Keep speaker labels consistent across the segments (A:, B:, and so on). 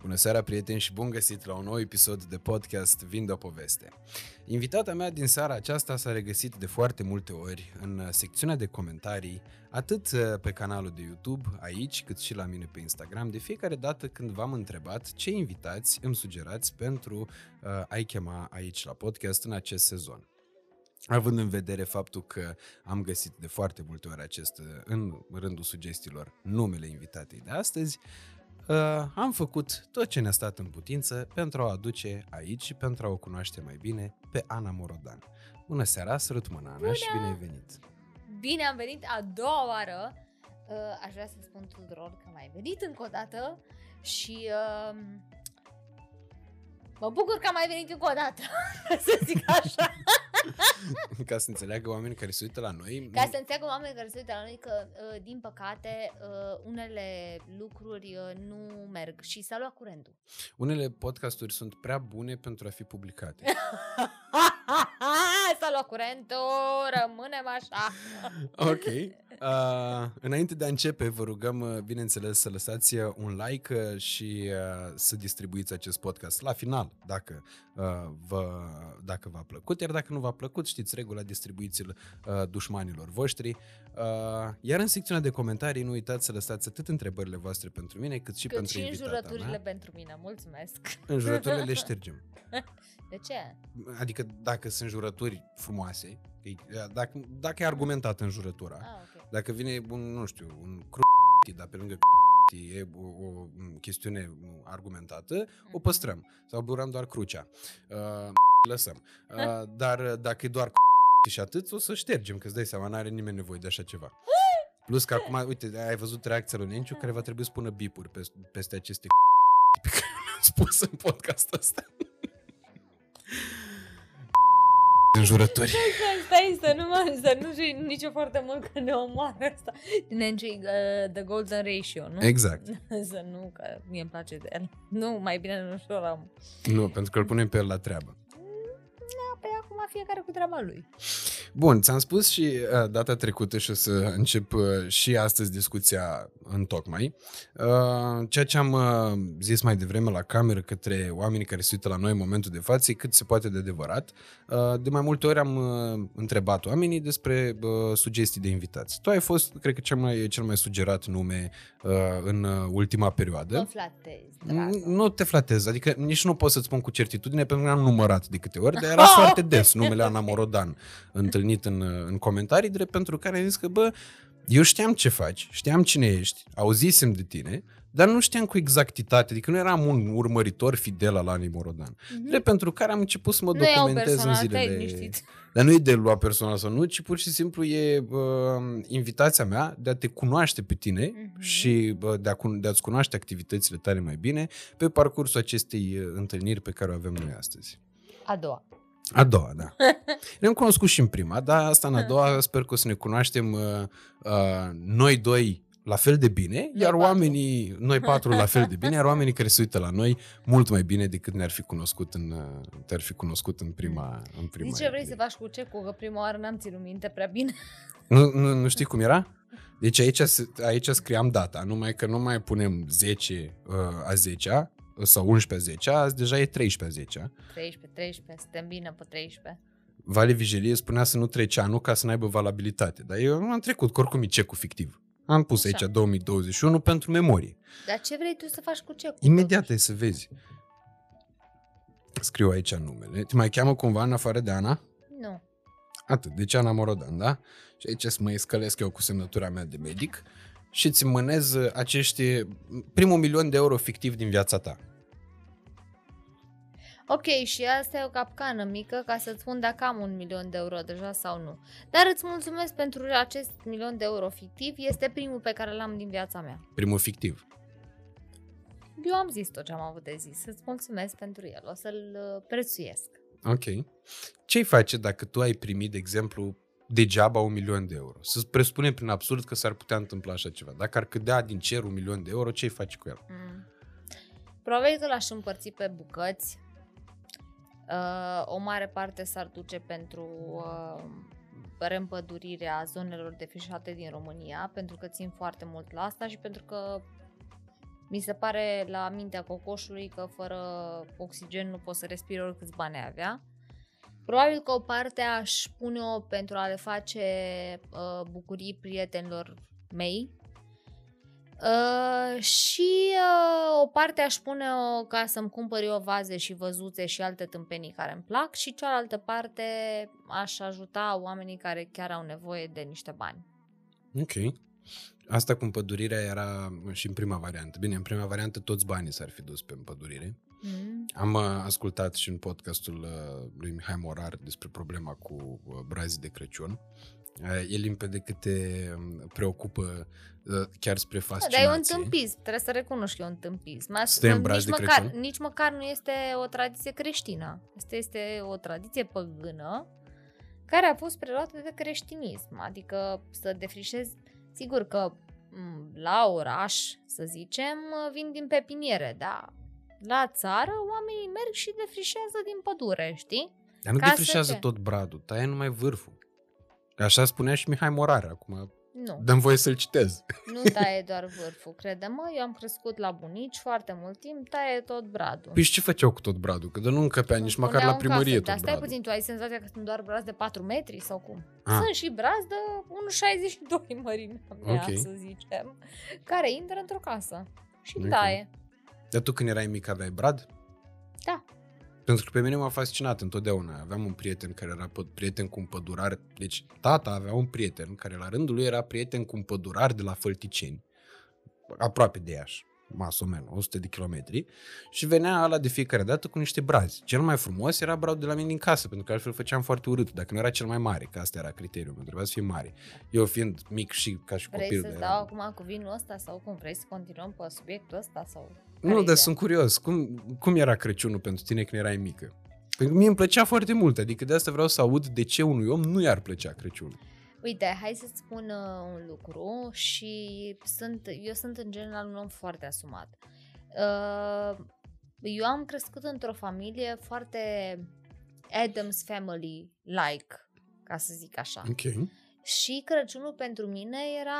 A: Bună seara, prieteni, și bun găsit la un nou episod de podcast Vind o poveste. Invitata mea din seara aceasta s-a regăsit de foarte multe ori în secțiunea de comentarii, atât uh, pe canalul de YouTube, aici, cât și la mine pe Instagram, de fiecare dată când v-am întrebat ce invitați îmi sugerați pentru uh, a-i chema aici la podcast în acest sezon. Având în vedere faptul că am găsit de foarte multe ori acest, uh, în rândul sugestiilor, numele invitatei de astăzi, uh, am făcut tot ce ne-a stat în putință pentru a o aduce aici și pentru a o cunoaște mai bine pe Ana Morodan. Bună seara, sărut mâna, Ana,
B: Bună!
A: și bine ai venit!
B: Bine am venit a doua oară. Uh, aș vrea să spun tuturor că mai venit încă o dată și uh, mă bucur că am mai venit încă o dată, să zic așa.
A: Ca să înțeleagă oamenii care se uită la noi,
B: Ca să înțeleagă oamenii care se uită la noi că, uh, din păcate, uh, unele lucruri uh, nu merg și s-a luat curentul.
A: unele podcasturi sunt prea bune pentru a fi publicate.
B: s-a luat curentul, rămânem așa.
A: Ok. Uh, înainte de a începe, vă rugăm, uh, bineînțeles, să lăsați uh, un like uh, și uh, să distribuiți acest podcast la final, dacă, uh, vă, dacă v-a plăcut. Iar dacă nu v-a plăcut, știți regula, distribuiți-l uh, dușmanilor voștri. Uh, iar în secțiunea de comentarii, nu uitați să lăsați atât întrebările voastre pentru mine, cât și
B: Cât
A: pentru
B: și
A: invitata
B: înjurăturile
A: mea.
B: pentru mine, mulțumesc.
A: Înjurăturile le ștergem.
B: De ce?
A: Adică dacă sunt jurături frumoase, e- dacă, dacă e argumentat în jurătura,
B: Ah, ok.
A: Dacă vine un, nu știu, un cru dar pe lângă e o, o chestiune argumentată, o păstrăm. Sau burăm doar crucea. Uh, lăsăm. Uh, dar dacă e doar și atât, o să ștergem, că îți dai seama, n-are nimeni nevoie de așa ceva. Plus că acum, uite, ai văzut reacția lui Nenciu, care va trebui să pună bipuri peste, peste aceste pe care le-am spus în podcastul ăsta. Înjurături.
B: Stai, stai, să nu, mă, să nu și nici foarte mult că ne omoară asta. Din uh, The Golden Ratio, nu?
A: Exact.
B: să nu, că mie îmi place de el. Nu, mai bine nu șorăm.
A: Nu, pentru că îl punem pe el la treabă.
B: Da, pe acum fiecare cu treaba lui.
A: Bun, ți-am spus și uh, data trecută și o să încep uh, și astăzi discuția în tocmai. Uh, ceea ce am uh, zis mai devreme la cameră către oamenii care se uită la noi în momentul de față e cât se poate de adevărat. Uh, de mai multe ori am uh, întrebat oamenii despre uh, sugestii de invitați. Tu ai fost, cred că, cel mai, cel mai sugerat nume uh, în uh, ultima perioadă.
B: Mă flatezi, dragă.
A: Nu te flatez, adică nici nu pot să-ți spun cu certitudine pentru că am numărat de câte ori, dar era foarte des numele Ana Morodan întâlnit în, în comentarii, drept pentru care am zis că, bă, eu știam ce faci, știam cine ești, auzisem de tine, dar nu știam cu exactitate, adică nu eram un urmăritor fidel al Anei Morodan.
B: Mhm.
A: Drept pentru care am început să mă
B: Nu iau
A: documentez în
B: personal, stai
A: zilele...
B: liniștit.
A: Dar nu e de luat personal sau nu, ci pur și simplu e uh, invitația mea de a te cunoaște pe tine
B: Mhm.
A: și uh, de, a, cun- de a-ți cunoaște activitățile tale mai bine pe parcursul acestei uh, întâlniri pe care o avem noi astăzi.
B: A doua.
A: A doua, da. Ne-am cunoscut și în prima, dar asta în a doua sper că o să ne cunoaștem uh, uh, noi doi la fel de bine, iar
B: patru.
A: oamenii, noi patru la fel de bine, iar oamenii care se uită la noi mult mai bine decât ne-ar fi cunoscut în, uh, te-ar fi cunoscut în prima, în prima
B: Zici ce vrei
A: zi.
B: să faci cu cecul, că prima oară n-am ținut minte prea bine.
A: Nu, nu, nu știi cum era? Deci aici, se- aici scriam data, numai că nu mai punem 10 uh, a 10 sau 11 a 10 azi deja e 13 a 10
B: 13, 13, suntem bine pe 13.
A: Vale Vigelie spunea să nu treci anul ca să n-aibă valabilitate, dar eu nu am trecut, că oricum e cecul fictiv. Am pus
B: Așa.
A: aici 2021 pentru memorie.
B: Dar ce vrei tu să faci cu cecul?
A: Imediat
B: totuși?
A: ai să vezi. Scriu aici numele. Te mai cheamă cumva în afară de Ana?
B: Nu.
A: Atât, deci Ana Morodan, da? Și aici să mă scălesc eu cu semnătura mea de medic și îți mânez acești primul milion de euro fictiv din viața ta.
B: Ok, și asta e o capcană mică ca să-ți spun dacă am un milion de euro deja sau nu. Dar îți mulțumesc pentru acest milion de euro fictiv, este primul pe care l-am din viața mea.
A: Primul fictiv.
B: Eu am zis tot ce am avut de zis, îți mulțumesc pentru el, o să-l uh, prețuiesc.
A: Ok. Ce-ai face dacă tu ai primit, de exemplu, degeaba un milion de euro? Să presupunem prin absurd că s-ar putea întâmpla așa ceva. Dacă ar cădea din cer un milion de euro, ce-ai face cu el?
B: Mm. Probabil că l-aș împărți pe bucăți. Uh, o mare parte s-ar duce pentru uh, reîmpădurirea zonelor defrișate din România, pentru că țin foarte mult la asta și pentru că Mi se pare la mintea cocoșului că fără oxigen nu poți să respiri oricâți bani ai avea. Probabil că o parte aș pune-o pentru a le face uh, bucurii prietenilor mei. Uh, și uh, o parte aș pune-o ca să-mi cumpăr eu vaze și văzuțe și alte tâmpenii care îmi plac și cealaltă parte aș ajuta oamenii care chiar au nevoie de niște bani.
A: Ok. Asta cu împădurirea era și în prima variantă. Bine, în prima variantă toți banii s-ar fi dus pe împădurire.
B: Mm.
A: Am uh, ascultat și în podcastul uh, lui Mihai Morar despre problema cu uh, brazii de Crăciun. Uh, e limpede cât te um, preocupă uh, chiar spre
B: Da,
A: fascinație.
B: dar e un tâmpis, trebuie să recunoști că e un tâmpis. Mai
A: Să te îmbraci
B: nici,
A: de
B: măcar,
A: Crăciun?
B: nici măcar nu este o tradiție creștină. Asta este o tradiție păgână care a fost preluată de creștinism. Adică să defrișezi, sigur că m, la oraș, să zicem, vin din pepiniere, da. La țară oamenii merg și defrișează din pădure, știi?
A: Dar nu
B: Ca să
A: defrișează
B: ce?
A: tot bradul, taie numai vârful. Așa spunea și Mihai Morar, acum
B: Nu.
A: dăm voie să-l citez.
B: Nu taie doar vârful, crede-mă, eu am crescut la bunici foarte mult timp, taie tot bradul.
A: Păi și ce făceau cu tot bradul? Că de nu încăpea nici
B: Îmi
A: măcar la
B: puneau în
A: primărie
B: casă,
A: tot
B: Dar stai
A: bradul.
B: puțin, tu ai senzația că sunt doar brazi de 4 metri sau cum?
A: Ah.
B: Sunt și brazi de 1,62 mărimea mea,
A: Ok.
B: să zicem, care intră într-o casă și
A: Ok.
B: taie.
A: Dar tu când erai mic aveai brad?
B: Da.
A: Pentru că pe mine m-a fascinat întotdeauna. Aveam un prieten care era pă- prieten cu un pădurar. Deci tata avea un prieten care la rândul lui era prieten cu un pădurar de la Fălticeni. Aproape de Iași. Masomen, 100 de kilometri. Și venea ăla de fiecare dată cu niște brazi. Cel mai frumos era bradul de la mine din casă, pentru că altfel făceam foarte urât. Dacă nu era cel mai mare, că asta era criteriul meu, trebuia să fie mare. Eu fiind mic și ca și
B: Vrei
A: copil.
B: să-ți
A: de-
B: dau acum cu vinul ăsta sau cum? Vrei să continuăm pe subiectul ăsta sau...
A: Nu,
B: care-i
A: dar
B: ideea?
A: sunt curios. Cum, cum era Crăciunul pentru tine când erai mică? Pentru că mie îmi plăcea foarte mult, adică de asta vreau să aud de ce unui om nu i-ar plăcea Crăciunul.
B: Uite, hai să-ți spun uh, un lucru și sunt, eu sunt în general un om foarte asumat. Uh, eu am crescut într-o familie foarte Adams Family-like, ca să zic așa.
A: Ok.
B: Și Crăciunul pentru mine era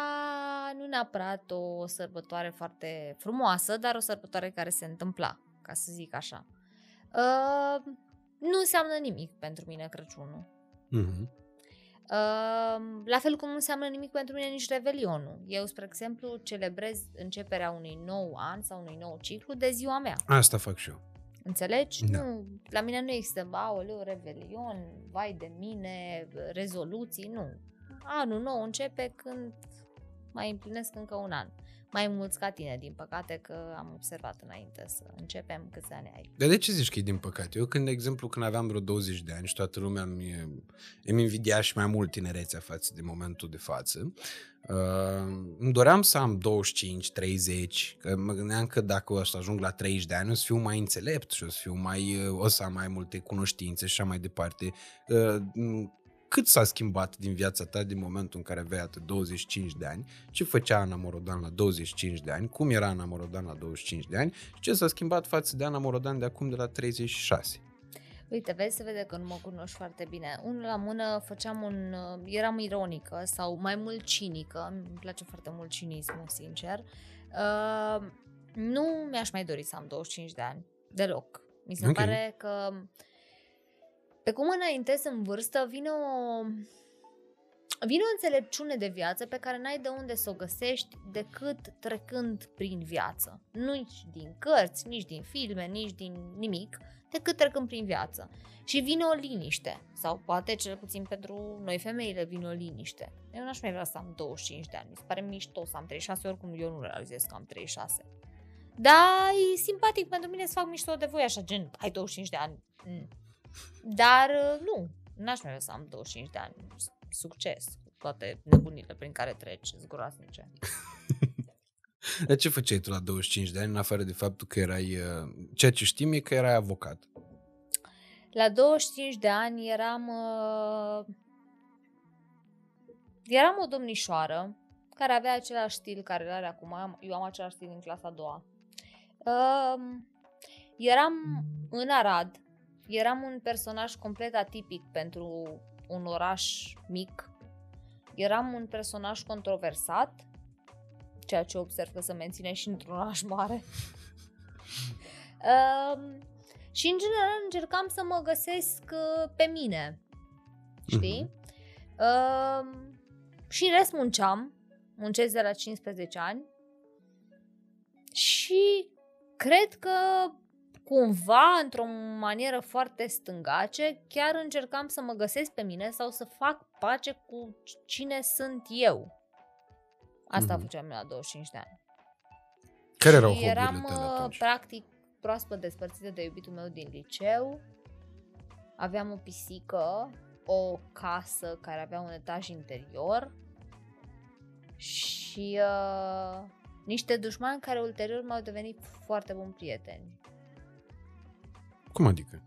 B: nu neapărat o sărbătoare foarte frumoasă, dar o sărbătoare care se întâmpla, ca să zic așa. Uh, nu înseamnă nimic pentru mine Crăciunul.
A: Mm-hmm.
B: Uh, la fel cum nu înseamnă nimic pentru mine nici Revelionul. Eu, spre exemplu, celebrez începerea unui nou an sau unui nou ciclu de ziua mea.
A: Asta fac și eu.
B: Înțelegi?
A: Da.
B: Nu, la mine nu există, aoleu, Revelion, vai de mine, rezoluții, nu. Anul nou începe când mai împlinesc încă un an. Mai mulți ca tine, din păcate, că am observat înainte să începem câți ani ai.
A: Dar de ce zici că e din păcate? Eu când, de exemplu, când aveam vreo 20 de ani și toată lumea îmi, îmi invidia și mai mult tinerețea față de momentul de față, uh, îmi doream să am 25, 30, că mă gândeam că dacă o să ajung la 30 de ani o să fiu mai înțelept și o să fiu mai, uh, o să am mai multe cunoștințe și așa mai departe. Uh, cât s-a schimbat din viața ta din momentul în care aveai atât 25 de ani, ce făcea Ana Morodan la 25 de ani, cum era Ana Morodan la 25 de ani și ce s-a schimbat față de Ana Morodan de acum de la 36.
B: Uite, vezi, se vede că nu mă cunoști foarte bine. Unul la mână făceam un... uh, eram ironică sau mai mult cinică. Îmi place foarte mult cinismul, sincer. Uh, nu mi-aș mai dori să am 25 de ani. Deloc. Mi se
A: Ok.
B: pare că pe cum înaintez în vârstă vine o... Vine o înțelepciune de viață pe care n-ai de unde să o găsești decât trecând prin viață. Nu nici din cărți, nici din filme, nici din nimic, decât trecând prin viață. Și vine o liniște, sau poate cel puțin pentru noi femeile vine o liniște. Eu n-aș mai vrea să am 25 de ani, mi se pare mișto să am 36, oricum eu nu realizez că am 36. Da, e simpatic pentru mine să fac mișto de voi, așa gen, ai 25 de ani. Mm. Dar uh, nu, n-aș mai vrea să am 25 de ani. Succes cu toate nebunile prin care treci, zgroasnice.
A: Dar ce făceai tu la 25 de ani, în afară de faptul că erai... uh, Ceea ce știm e că erai avocat.
B: La 25 de ani eram uh, eram o domnișoară care avea același stil care îl are acum. Am- Eu am același stil în clasa a doua. Uh, eram în Arad. Eram un personaj complet atipic pentru un oraș mic. Eram un personaj controversat ceea ce observ că se menține și într-un oraș mare. uh, și în general încercam să mă găsesc uh, pe mine, știi? Uh-huh. Uh, și în rest munceam, muncesc de la 15 ani și cred că cumva, într-o manieră foarte stângace, chiar încercam să mă găsesc pe mine sau să fac pace cu cine sunt eu. Asta mm-hmm. făceam la 25 de ani.
A: Care erau și
B: eram,
A: tale atunci?
B: practic, proaspăt despărțită de iubitul meu din liceu. Aveam o pisică, o casă care avea un etaj interior și uh, niște dușmani care ulterior m-au devenit foarte buni prieteni.
A: Cum adică?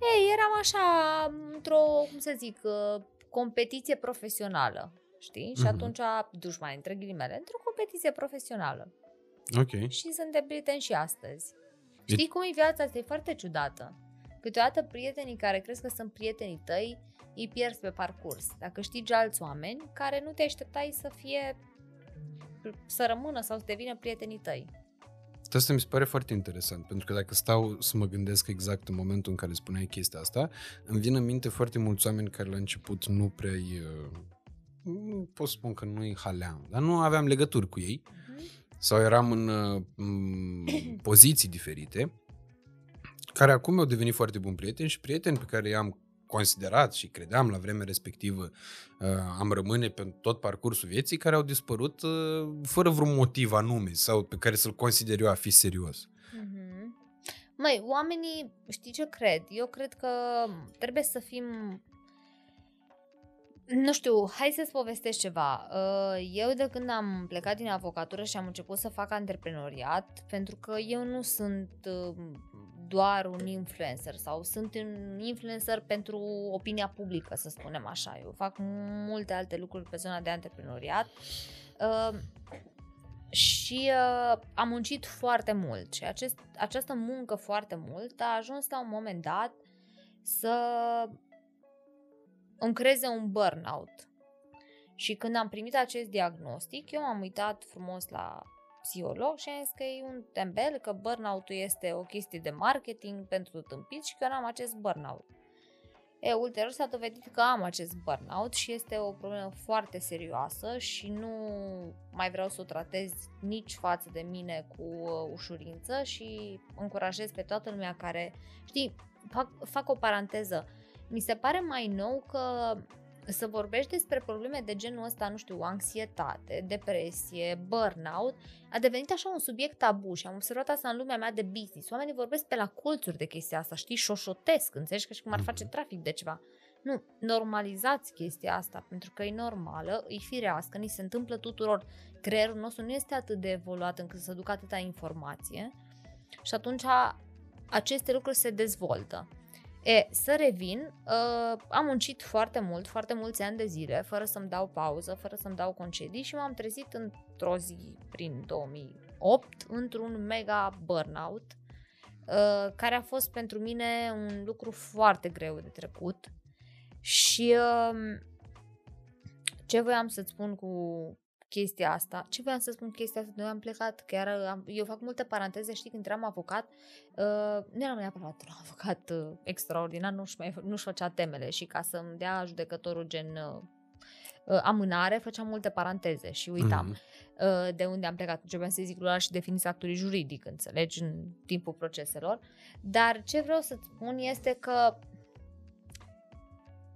B: Ei, eram așa într-o, cum să zic, uh, competiție profesională, știi? Mm-hmm. Și mhm. atunci, dușmani, între ghilimele, într-o competiție profesională.
A: Ok.
B: Și suntem prieteni și astăzi. E... Știi cum e viața asta? E foarte ciudată. Câteodată prietenii care crezi că sunt prietenii tăi, îi pierzi pe parcurs. Dacă știi alți oameni care nu te așteptai să fie, să rămână sau să devină prietenii tăi.
A: Asta mi se pare foarte interesant, pentru că dacă stau să mă gândesc exact în momentul în care spuneai chestia asta, îmi vin în minte foarte mulți oameni care la început nu prea uh, nu pot spun că nu-i haleam, dar nu aveam legături cu ei uh-huh. sau eram în, uh, în poziții diferite, care acum au devenit foarte buni prieteni și prieteni pe care i-am considerat și credeam la vremea respectivă uh, am rămâne pe tot parcursul vieții care au dispărut uh, fără vreun motiv anume sau pe care să-l consider eu a fi serios.
B: Mm-hmm. Măi, oamenii, știi ce cred? Eu cred că trebuie să fim nu știu, hai să-ți povestesc ceva. Uh, eu de când am plecat din avocatură și am început să fac antreprenoriat, pentru că eu nu sunt doar un influencer sau sunt un influencer pentru opinia publică, să spunem așa. Eu fac multe alte lucruri pe zona de antreprenoriat uh, și uh, am muncit foarte mult și acest, această muncă foarte mult a ajuns la un moment dat să îmi creeze un burnout. Și când am primit acest diagnostic, eu m-am uitat frumos la psiholog și am zis că e un tembel, că burnout-ul este o chestie de marketing pentru tâmpit și că eu am acest burnout. E, ulterior s-a dovedit că am acest burnout și este o problemă foarte serioasă și nu mai vreau să o tratez nici față de mine cu uh, ușurință și încurajez pe toată lumea care, știi, fac, fac o paranteză. Mi se pare mai nou că să vorbești despre probleme de genul ăsta, nu știu, anxietate, depresie, burnout, a devenit așa un subiect tabu și am observat asta în lumea mea de business. Oamenii vorbesc pe la colțuri de chestia asta, știi, șoșotesc, înțelegi, că și cum ar face mhm. trafic de ceva. Nu, normalizați chestia asta, pentru că e normală, e firească, ni se întâmplă tuturor. Creierul nostru nu este atât de evoluat încât să ducă atâta informație și atunci aceste lucruri se dezvoltă. E, să revin, uh, am muncit foarte mult, foarte mulți ani de zile, fără să-mi dau pauză, fără să-mi dau concedii și m-am trezit într-o zi, prin 2008, într-un mega burnout, uh, care a fost pentru mine un lucru foarte greu de trecut. Și uh, ce voiam să-ți spun cu chestia asta. Ce vreau să spun chestia asta? Noi am plecat, chiar am, eu fac multe paranteze, știi, când eram avocat, uh, nu eram neapărat un avocat uh, extraordinar, nu-și, mai, nu-și făcea temele și ca să-mi dea judecătorul gen uh, uh, amânare, făceam multe paranteze și uitam mm-hmm. uh, de unde am plecat. Începeam să zic și definiți actului juridic, înțelegi, în timpul proceselor. Dar ce vreau să-ți spun este că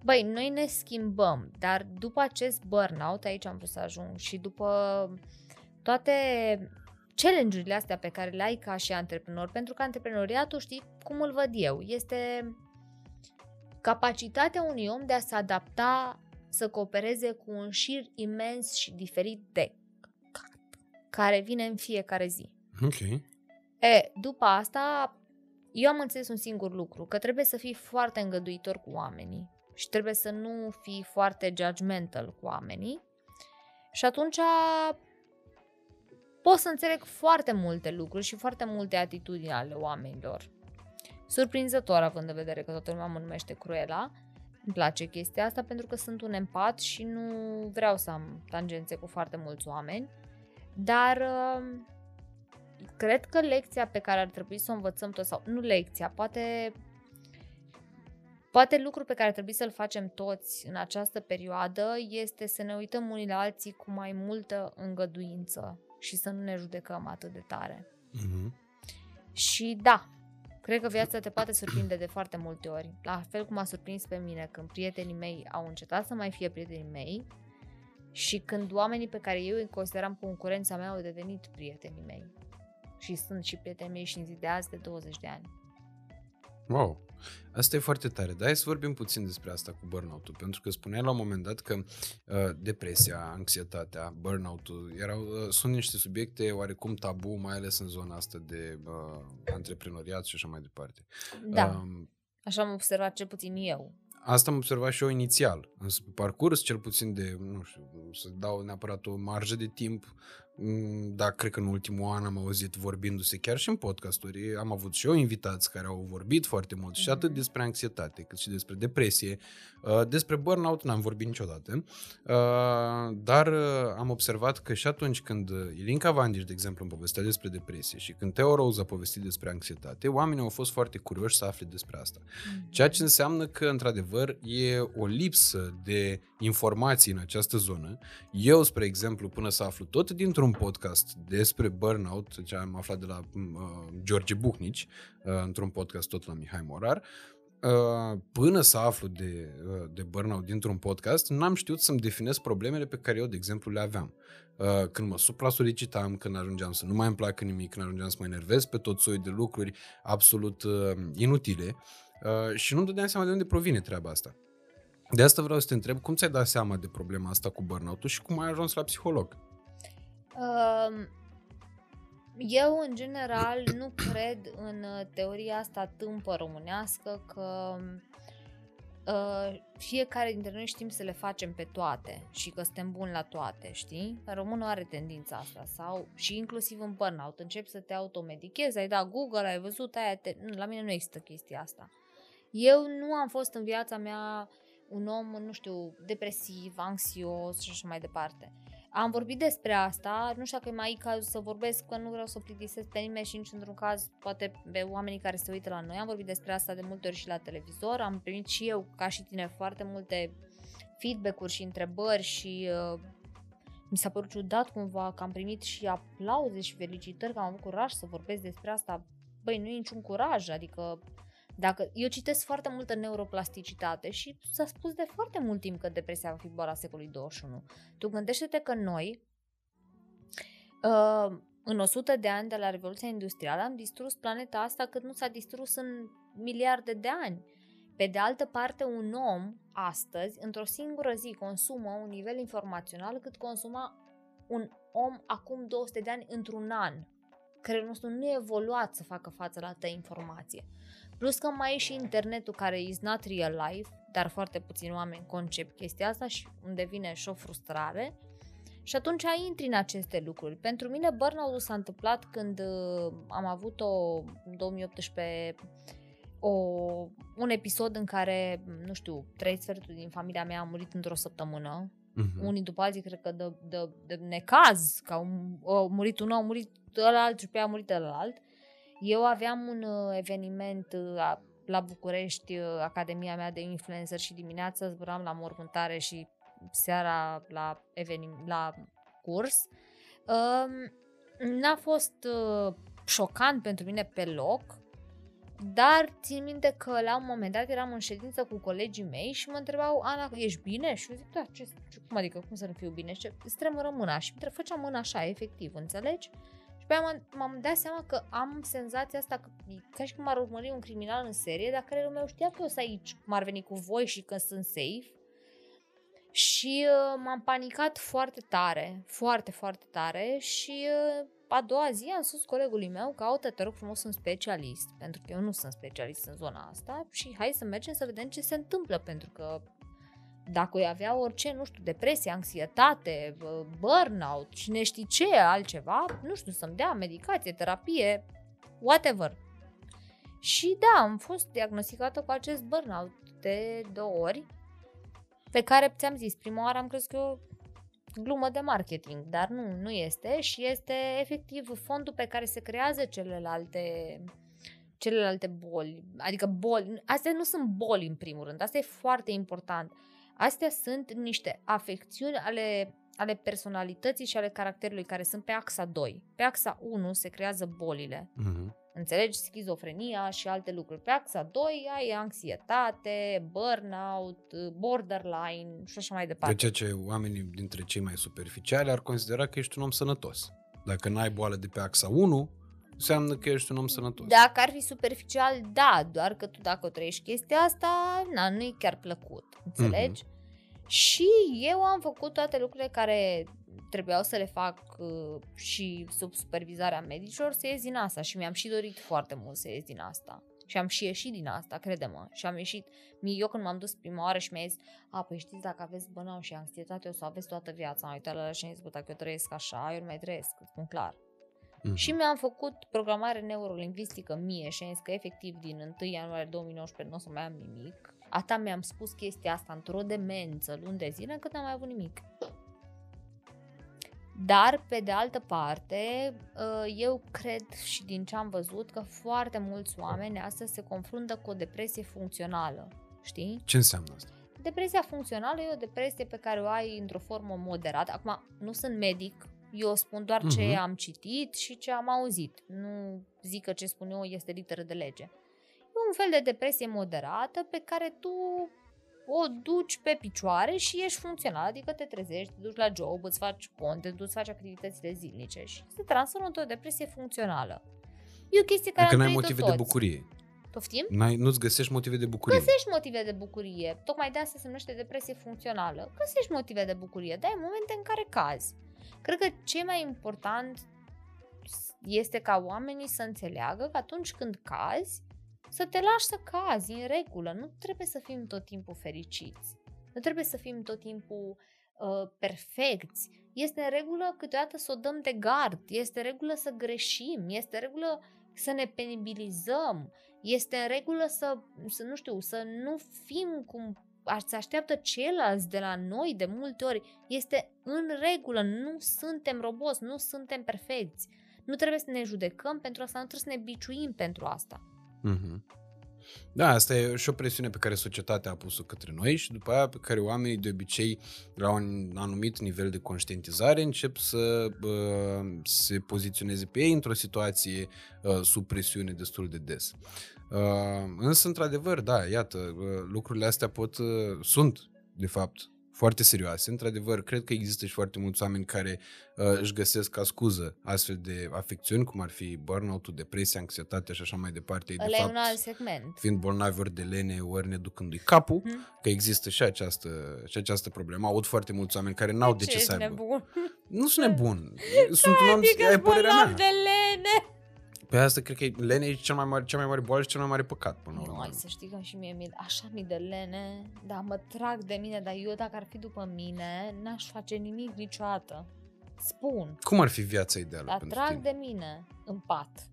B: Băi, noi ne schimbăm, dar după acest burnout, aici am vrut să ajung și după toate challenge-urile astea pe care le ai ca și antreprenor, pentru că antreprenoriatul, știi cum îl văd eu, este capacitatea unui om de a se adapta să coopereze cu un șir imens și diferit de care vine în fiecare zi.
A: Ok.
B: E, după asta, eu am înțeles un singur lucru, că trebuie să fii foarte îngăduitor cu oamenii și trebuie să nu fii foarte judgmental cu oamenii. Și atunci pot să înțeleg foarte multe lucruri și foarte multe atitudini ale oamenilor. Surprinzător având în vedere că toată lumea mă numește Cruela. Îmi place chestia asta pentru că sunt un empat și nu vreau să am tangențe cu foarte mulți oameni. Dar uh, cred că lecția pe care ar trebui să o învățăm toți, sau nu lecția, poate Poate lucrul pe care ar trebui să-l facem toți în această perioadă este să ne uităm unii la alții cu mai multă îngăduință și să nu ne judecăm atât de tare. Mm-hmm. Și da, cred că viața te poate surprinde de foarte multe ori. La fel cum a surprins pe mine când prietenii mei au încetat să mai fie prietenii mei și când oamenii pe care eu îi consideram concurența mea au devenit prietenii mei. Și sunt și prietenii mei și în zi de azi de 20 de ani.
A: Wow! Asta e foarte tare, dar hai să vorbim puțin despre asta cu burnout-ul, pentru că spuneai la un moment dat că uh, depresia, anxietatea, burnout-ul erau, uh, sunt niște subiecte oarecum tabu, mai ales în zona asta de uh, antreprenoriat și așa mai departe.
B: Da, uh, așa am observat cel puțin eu.
A: Asta am observat și eu inițial, însă pe parcurs, cel puțin de, nu știu, să dau neapărat o marjă de timp, Mm, da, cred că în ultimul an am auzit vorbindu-se chiar și în podcasturi. Am avut și eu invitați care au vorbit foarte mult și atât mhm. despre anxietate, cât și despre depresie. Uh, despre burnout n-am vorbit niciodată, uh, dar uh, am observat că și atunci când Ilinca Vandiș, de exemplu, îmi povestea despre depresie și când Teo Rose a povestit despre anxietate, oamenii au fost foarte curioși să afle despre asta. Mhm. Ceea ce înseamnă că, într-adevăr, e o lipsă de informații în această zonă. Eu, spre exemplu, până să aflu tot dintr-un podcast despre burnout, ce am aflat de la uh, George Buhnici, uh, într-un podcast tot la Mihai Morar, uh, până să aflu de, uh, de burnout dintr-un podcast, n-am știut să-mi definez problemele pe care eu, de exemplu, le aveam. Uh, când mă supra-solicitam, când ajungeam să nu mai îmi placă nimic, când ajungeam să mă enervez pe tot soiul de lucruri absolut uh, inutile uh, și nu-mi dădeam seama de unde provine treaba asta. De asta vreau să te întreb, cum ți-ai dat seama de problema asta cu burnout-ul și cum ai ajuns la psiholog?
B: Eu, în general, nu cred în uh, teoria asta tâmpă românească că uh, fiecare dintre noi știm să le facem pe toate și că suntem buni la toate, știi? Românul are tendința asta sau și inclusiv în burnout. Începi să te automedichezi, ai dat Google, ai văzut aia, te... la mine nu există chestia asta. Eu nu am fost în viața mea un om, nu știu, depresiv, anxios și așa mai departe. Am vorbit despre asta, nu știu dacă e mai cazul să vorbesc, că nu vreau să plictisesc pe nimeni și nici într-un caz, poate pe oamenii care se uită la noi. Am vorbit despre asta de multe ori și la televizor, am primit și eu, ca și tine, foarte multe feedback-uri și întrebări și uh, mi s-a părut ciudat cumva că am primit și aplauze și felicitări că am avut curaj să vorbesc despre asta. Băi, nu e niciun curaj, adică dacă eu citesc foarte multă neuroplasticitate și s-a spus de foarte mult timp că depresia va fi boala secolului 21. Tu gândește-te că noi, uh, în 100 de ani de la Revoluția Industrială, am distrus planeta asta cât nu s-a distrus în miliarde de ani. Pe de altă parte, un om astăzi, într-o singură zi, consumă un nivel informațional cât consuma un om acum 200 de ani într-un an. Creierul nostru nu e evoluat să facă față la altă informație. Plus că mai e și internetul care is not real life, dar foarte puțini oameni concep chestia asta și unde vine și o frustrare. Și atunci intri în aceste lucruri. Pentru mine burnout s-a întâmplat când uh, am avut o, în 2018 o, un episod în care, nu știu, trei sferturi din familia mea a murit într-o săptămână. Uh-huh. Unii după alții, cred că de, de, de necaz, că au, au murit unul, au murit ălalt și pe a murit ălalt. Eu aveam un uh, eveniment uh, la București, uh, Academia mea de influencer și dimineața zburam la mormântare și seara la, evenim- la curs. Um, n-a fost șocant pentru mine pe loc, dar țin minte că la un moment dat eram în ședință cu colegii mei și mă întrebau, Ana, ești bine? Și eu zic, da, ce, cum adică, cum să nu fiu bine? Și stremură mâna și făceam mâna așa, efectiv, înțelegi? Și pe aia m-am dat seama că am senzația asta că ca și cum ar urmări un criminal în serie, dar creierul meu știa că eu sunt aici, cum ar veni cu voi și că sunt safe. Și uh, m-am panicat foarte tare, foarte, foarte tare și uh, a doua zi am spus colegului meu că, uite, te rog frumos, sunt specialist, pentru că eu nu sunt specialist în zona asta și hai să mergem să vedem ce se întâmplă, pentru că dacă îi avea orice, nu știu, depresie, anxietate, burnout, cine știe ce altceva, nu știu, să-mi dea medicație, terapie, whatever. Și da, am fost diagnosticată cu acest burnout de două ori, pe care ți-am zis, prima oară am crezut că glumă de marketing, dar nu, nu este și este efectiv fondul pe care se creează celelalte celelalte boli, adică boli, astea nu sunt boli în primul rând, asta e foarte important. Astea sunt niște afecțiuni ale, ale personalității și ale caracterului care sunt pe axa 2. Pe axa 1 se creează bolile.
A: Mhm.
B: Înțelegi? Schizofrenia și alte lucruri. Pe axa 2 ai anxietate, burnout, borderline și așa mai
A: De
B: departe.
A: ceea ce oamenii dintre cei mai superficiali ar considera că ești un om sănătos. Dacă n-ai boală de pe axa 1, înseamnă că ești un om sănătos.
B: Dacă ar fi superficial, da, doar că tu dacă o trăiești chestia asta, na, nu e chiar plăcut, înțelegi? Și eu am făcut toate lucrurile care trebuiau să le fac uh, și sub supervizarea medicilor să ies din asta și mi-am și dorit foarte mult să ies din asta. Și am și ieșit din asta, crede-mă. Și am ieșit. Mie- Eu când m-am dus prima oară și mi-a zis, a, păi știți, dacă aveți burnout și anxietate, o să o aveți toată viața. Am uitat la ăla și am zis, bă, dacă eu trăiesc așa, eu nu mai trăiesc, îți spun clar.
A: Mhm.
B: Și mi-am făcut programare neurolingvistică mie și am zis că efectiv din 1 ianuarie 2019 nu o să mai am nimic. Ata mi-am spus chestia asta într-o demență luni de zile încât n-am mai avut nimic. Dar, pe de altă parte, uh, eu cred și din ce am văzut că foarte mulți oameni astăzi se confruntă cu o depresie funcțională. Știi?
A: Ce înseamnă asta?
B: Depresia funcțională e o depresie pe care o ai într-o formă moderată. Acum, nu sunt medic, eu spun doar ce
A: Mhm.
B: am citit și ce am auzit. Nu zic că ce spun eu este literă de lege. E un fel de depresie moderată pe care tu o duci pe picioare și ești funcțional, adică te trezești, te duci la job, îți faci cont, te duci, faci activitățile zilnice și se transformă într-o depresie funcțională. E o chestie care
A: Adică
B: am
A: n-ai
B: trăit-o
A: motive de
B: toți.
A: bucurie.
B: Poftim?
A: N-ai, nu-ți găsești motive de bucurie.
B: Găsești motive de bucurie. Tocmai de asta se numește depresie funcțională. Găsești motive de bucurie, dar ai momente în care cazi. Cred că ce mai important este ca oamenii să înțeleagă că atunci când cazi, să te lași să cazi în regulă. Nu trebuie să fim tot timpul fericiți. Nu trebuie să fim tot timpul uh, perfecți. Este în regulă câteodată să o dăm de gard. Este în regulă să greșim. Este în regulă să ne penibilizăm. Este în regulă să, să nu știu, să nu fim cum aș- se așteaptă ceilalți de la noi de multe ori. Este în regulă, nu suntem roboți, nu suntem perfecți. Nu trebuie să ne judecăm pentru asta, nu trebuie să ne biciuim pentru asta.
A: Mhm. Da, asta e și o presiune pe care societatea a pus-o către noi și după aia pe care oamenii de obicei la un anumit nivel de conștientizare încep să uh, se poziționeze pe ei într-o situație uh, sub presiune destul de des. Uh, însă, într-adevăr, da, iată, uh, lucrurile astea pot, uh, sunt, de fapt, foarte serioase. Într-adevăr, cred că există și foarte mulți oameni care uh, își găsesc ca scuză astfel de afecțiuni, cum ar fi burnout-ul, depresia, anxietatea și așa mai departe. Ei, de
B: Ăla e
A: fapt,
B: un alt segment.
A: fiind bolnavi ori de lene, ori neducându-i capul,
B: Mhm.
A: că există și această, și această problemă. Aud foarte mulți oameni care n-au de ce,
B: ești
A: să aibă.
B: nebun?
A: Nu sunt nebun. Sunt un om,
B: Adică
A: e părerea
B: bolnav
A: mea.
B: de lene.
A: Pe asta cred că e- lene e cel mai mare, cea mai mare boală și cel mai mare păcat până la
B: Nu,
A: urmă.
B: ai să știi că și mie mi așa mi de lene, dar mă trag de mine, dar eu dacă ar fi după mine, n-aș face nimic niciodată. Spun,
A: Cum ar fi viața ideală
B: dar
A: pentru
B: trag
A: tine?
B: de mine în pat,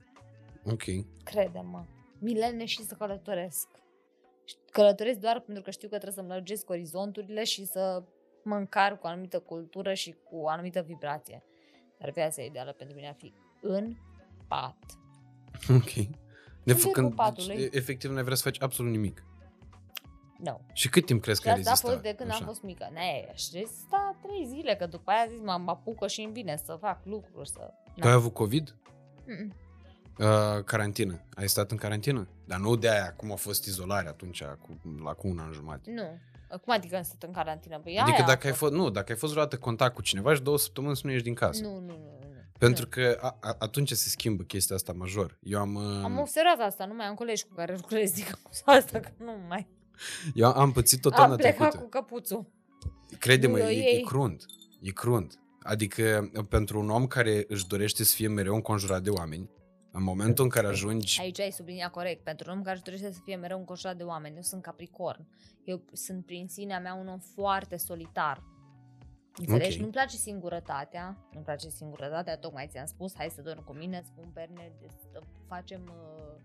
A: Ok.
B: crede-mă. Mi lene și să călătoresc. Și Călătoresc doar pentru că știu că trebuie să-mi lărgesc orizonturile și să mă încar cu o anumită cultură și cu o anumită vibrație. Dar viața ideală pentru mine ar fi în pat.
A: Ok. Ne
B: vârful
A: făcând,
B: patului.
A: deci, efectiv, nu vrea să faci absolut nimic.
B: Nu.
A: Și cât timp crezi
B: Și
A: că ai
B: asta a
A: rezistat?
B: fost de când
A: așa?
B: am fost mică. Ne, și sta trei zile, că după aia zis, mă mă apucă și îmi vine să fac lucruri, să...
A: Tu ai avut COVID?
B: Mm-mm.
A: Uh, carantină. Ai stat în carantină? Dar nu de aia, cum a fost izolarea atunci, cu, la cu un an jumătate.
B: Nu. Cum adică am stat în carantină? Păi
A: Adică
B: aia a
A: dacă ai fost, nu, dacă ai fost vreodată contact cu cineva și două săptămâni să nu ieși din casă.
B: Nu, nu, nu. nu.
A: Pentru
B: nu.
A: că a, a, atunci se schimbă chestia asta major. Eu am, uh,
B: Am observat asta, nu mai am colegi cu care lucrez, zic asta, că nu mai...
A: eu am pățit tot
B: am
A: anul
B: plecat
A: trecută.
B: cu căpuțul.
A: Crede-mă,
B: Nu,
A: e,
B: ei-
A: e crunt. E crunt. Adică pentru un om care își dorește să fie mereu înconjurat de oameni, în momentul în care ajungi...
B: Aici ai subliniat corect. Pentru un om care își dorește să fie mereu înconjurat de oameni. Eu sunt capricorn. Eu sunt prin sinea mea un om foarte solitar. Înțelegi?
A: Ok.
B: Nu-mi place singurătatea. Nu-mi place singurătatea. Tocmai ți-am spus, hai să dorm cu mine, spun Berne, de- să facem... Uh,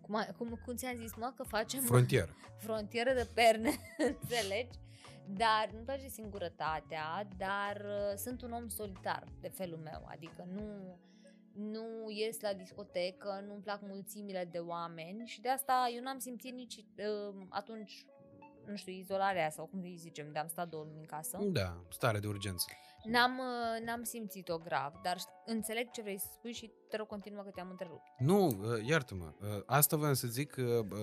B: cum, a- cum, cum ți-am zis, mă, că facem
A: Frontieră.
B: frontieră de perne, înțelegi? Dar nu-mi place singurătatea, dar uh, sunt un om solitar de felul meu, adică nu nu ies la discotecă, nu-mi plac mulțimile de oameni și de asta eu n-am simțit nici uh, atunci, nu știu, izolarea sau cum îi zicem, de am stat două luni în casă.
A: Da, stare de urgență.
B: N-am, uh, n-am simțit-o grav, dar înțeleg ce vrei să spui și te rog continuă că te-am întrerupt.
A: Nu, uh, iartă-mă. Uh, asta voiam să zic că uh,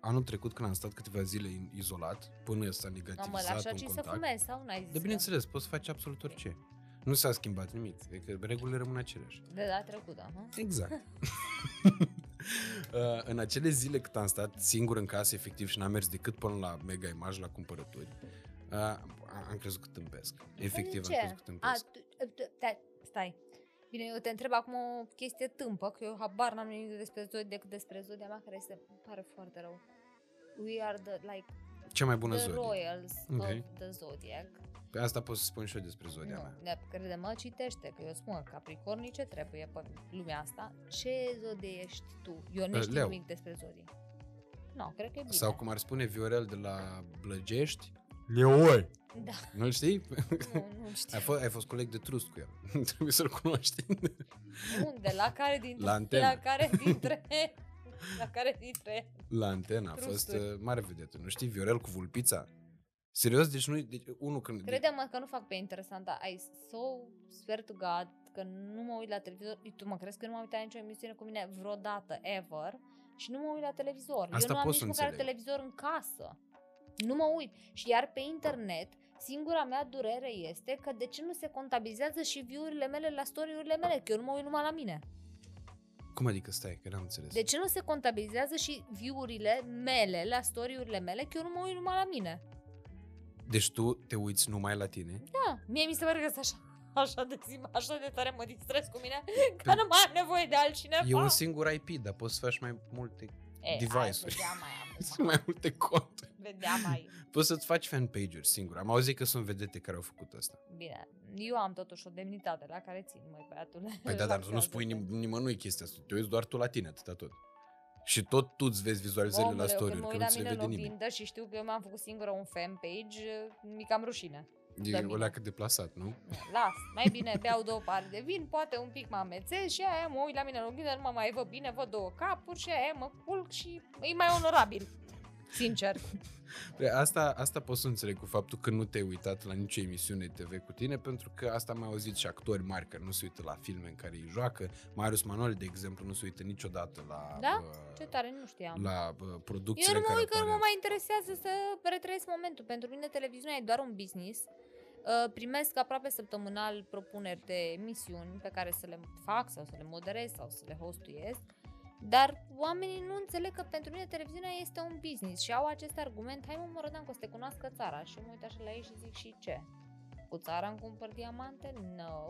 A: anul trecut când am stat câteva zile in- izolat, până s-a
B: Nu, mă,
A: negativizat
B: așa
A: un
B: ci să
A: contact.
B: fumezi sau n-ai zis?
A: De
B: că-
A: bineînțeles, poți să faci absolut orice. Nu s-a schimbat nimic, adică regulile rămân aceleași.
B: De data trecută, aha.
A: Exact. Uh, în acele zile cât am stat singur în casă, efectiv, și n-am mers decât până la Mega Image la cumpărături, uh, am crezut că tâmpesc. Efectiv,
B: De
A: am
B: ce?
A: crezut că
B: A,
A: tâmpesc.
B: tu, tu, te, stai. Bine, eu te întreb acum o chestie tâmpă, că eu habar n-am nimic despre Zodia decât despre Zodia mea, care este, îmi pare foarte rău. We are the, like,
A: Cea mai bună
B: the
A: zodie.
B: royals
A: Ok.
B: of the zodiac.
A: Pe asta pot să spun și eu despre zodia
B: nu,
A: mea.
B: ne crede-mă, citește, că eu spun că Capricornii ce trebuie pe lumea asta. Ce zodie ești tu? Eu nu
A: Uh,
B: știu
A: Leu.
B: nimic despre zodie. Nu, cred că e bine.
A: Sau cum ar spune Viorel de la Blăgești, Leoi.
B: Da,
A: Nu-l știi?
B: nu, nu știu.
A: Ai, fost, ai fost coleg de trust cu el. Trebuie să-l cunoști.
B: Unde? La care dintre...
A: La antenă.
B: La care dintre... la care dintre...
A: La antena a fost
B: Trusturi.
A: uh, mare vedetă. Nu știi? Viorel cu vulpița. Serios? Deci nu deci, unul când...
B: Crede-mă că nu fac pe interesant, dar I so swear to God că nu mă uit la televizor. Tu mă crezi că nu m-am uitat la nicio emisiune cu mine vreodată, ever, și nu mă uit la televizor.
A: Asta
B: Eu nu am
A: pot
B: nici
A: să
B: măcar
A: înțeleg.
B: televizor în casă. Nu mă uit. Și iar pe internet, singura mea durere este că de ce nu se contabilizează și view-urile mele la story-urile mele, că eu nu mă uit numai la mine.
A: Cum adică stai? Că n-am înțeles.
B: De ce nu se contabilizează și view-urile mele la story-urile mele, că eu nu mă uit numai la mine?
A: Deci tu te uiți numai la tine?
B: Da, mie mi se pare că sunt așa, așa de zi, așa de tare mă distrez cu mine, că nu mai am nevoie de altcineva.
A: E un singur IP, dar poți să faci mai multe,
B: e,
A: device-uri.
B: Hai, vedeam mai
A: sunt
B: acum.
A: mai multe conturi.
B: Vedeam mai.
A: Poți să-ți faci fanpage-uri singur. Am auzit că sunt vedete care au făcut asta.
B: Bine, eu am totuși o demnitate la care țin, măi, băiatule.
A: Păi da, dar nu spui nim- nimănui chestia asta. Te uiți doar tu la tine, atâta tot. Și tot tu îți vezi vizualizările
B: Omule,
A: la
B: eu când
A: story
B: mă
A: că
B: uit
A: nu
B: la
A: ți le
B: mine în
A: vede nimeni.
B: oglindă și știu că eu mi-am făcut singură un fanpage, mi cam rușine.
A: E
B: la
A: o
B: mine.
A: leacă deplasat, nu?
B: Las, mai bine beau două pahare de vin, poate un pic mă amețez și aia mă uit la mine în oglindă, nu mă mai văd bine, văd două capuri și aia mă culc și e mai onorabil. Sincer.
A: Păi Asta, asta pot să înțeleg cu faptul că nu te-ai uitat la nicio emisiune TV cu tine, pentru că asta am mai auzit și actori mari care nu se uită la filme în care îi joacă. Marius Manoli, de exemplu, nu se uită niciodată la,
B: Da?
A: uh,
B: Ce tare, nu știam.
A: la uh,
B: Eu
A: producțiile
B: nu mă
A: care
B: uit că nu mă
A: apare.
B: mai interesează să retrăiesc momentul. Pentru mine televiziunea e doar un business. Uh, Primesc aproape săptămânal propuneri de emisiuni pe care să le fac sau să le moderez sau să le hostuiesc. Dar oamenii nu înțeleg că pentru mine televiziunea este un business și au acest argument, hai mă Morodan, că o să te cunoască țara. Și eu mă uit așa la ei și zic și ce? Cu țara îmi cumpăr diamante? No.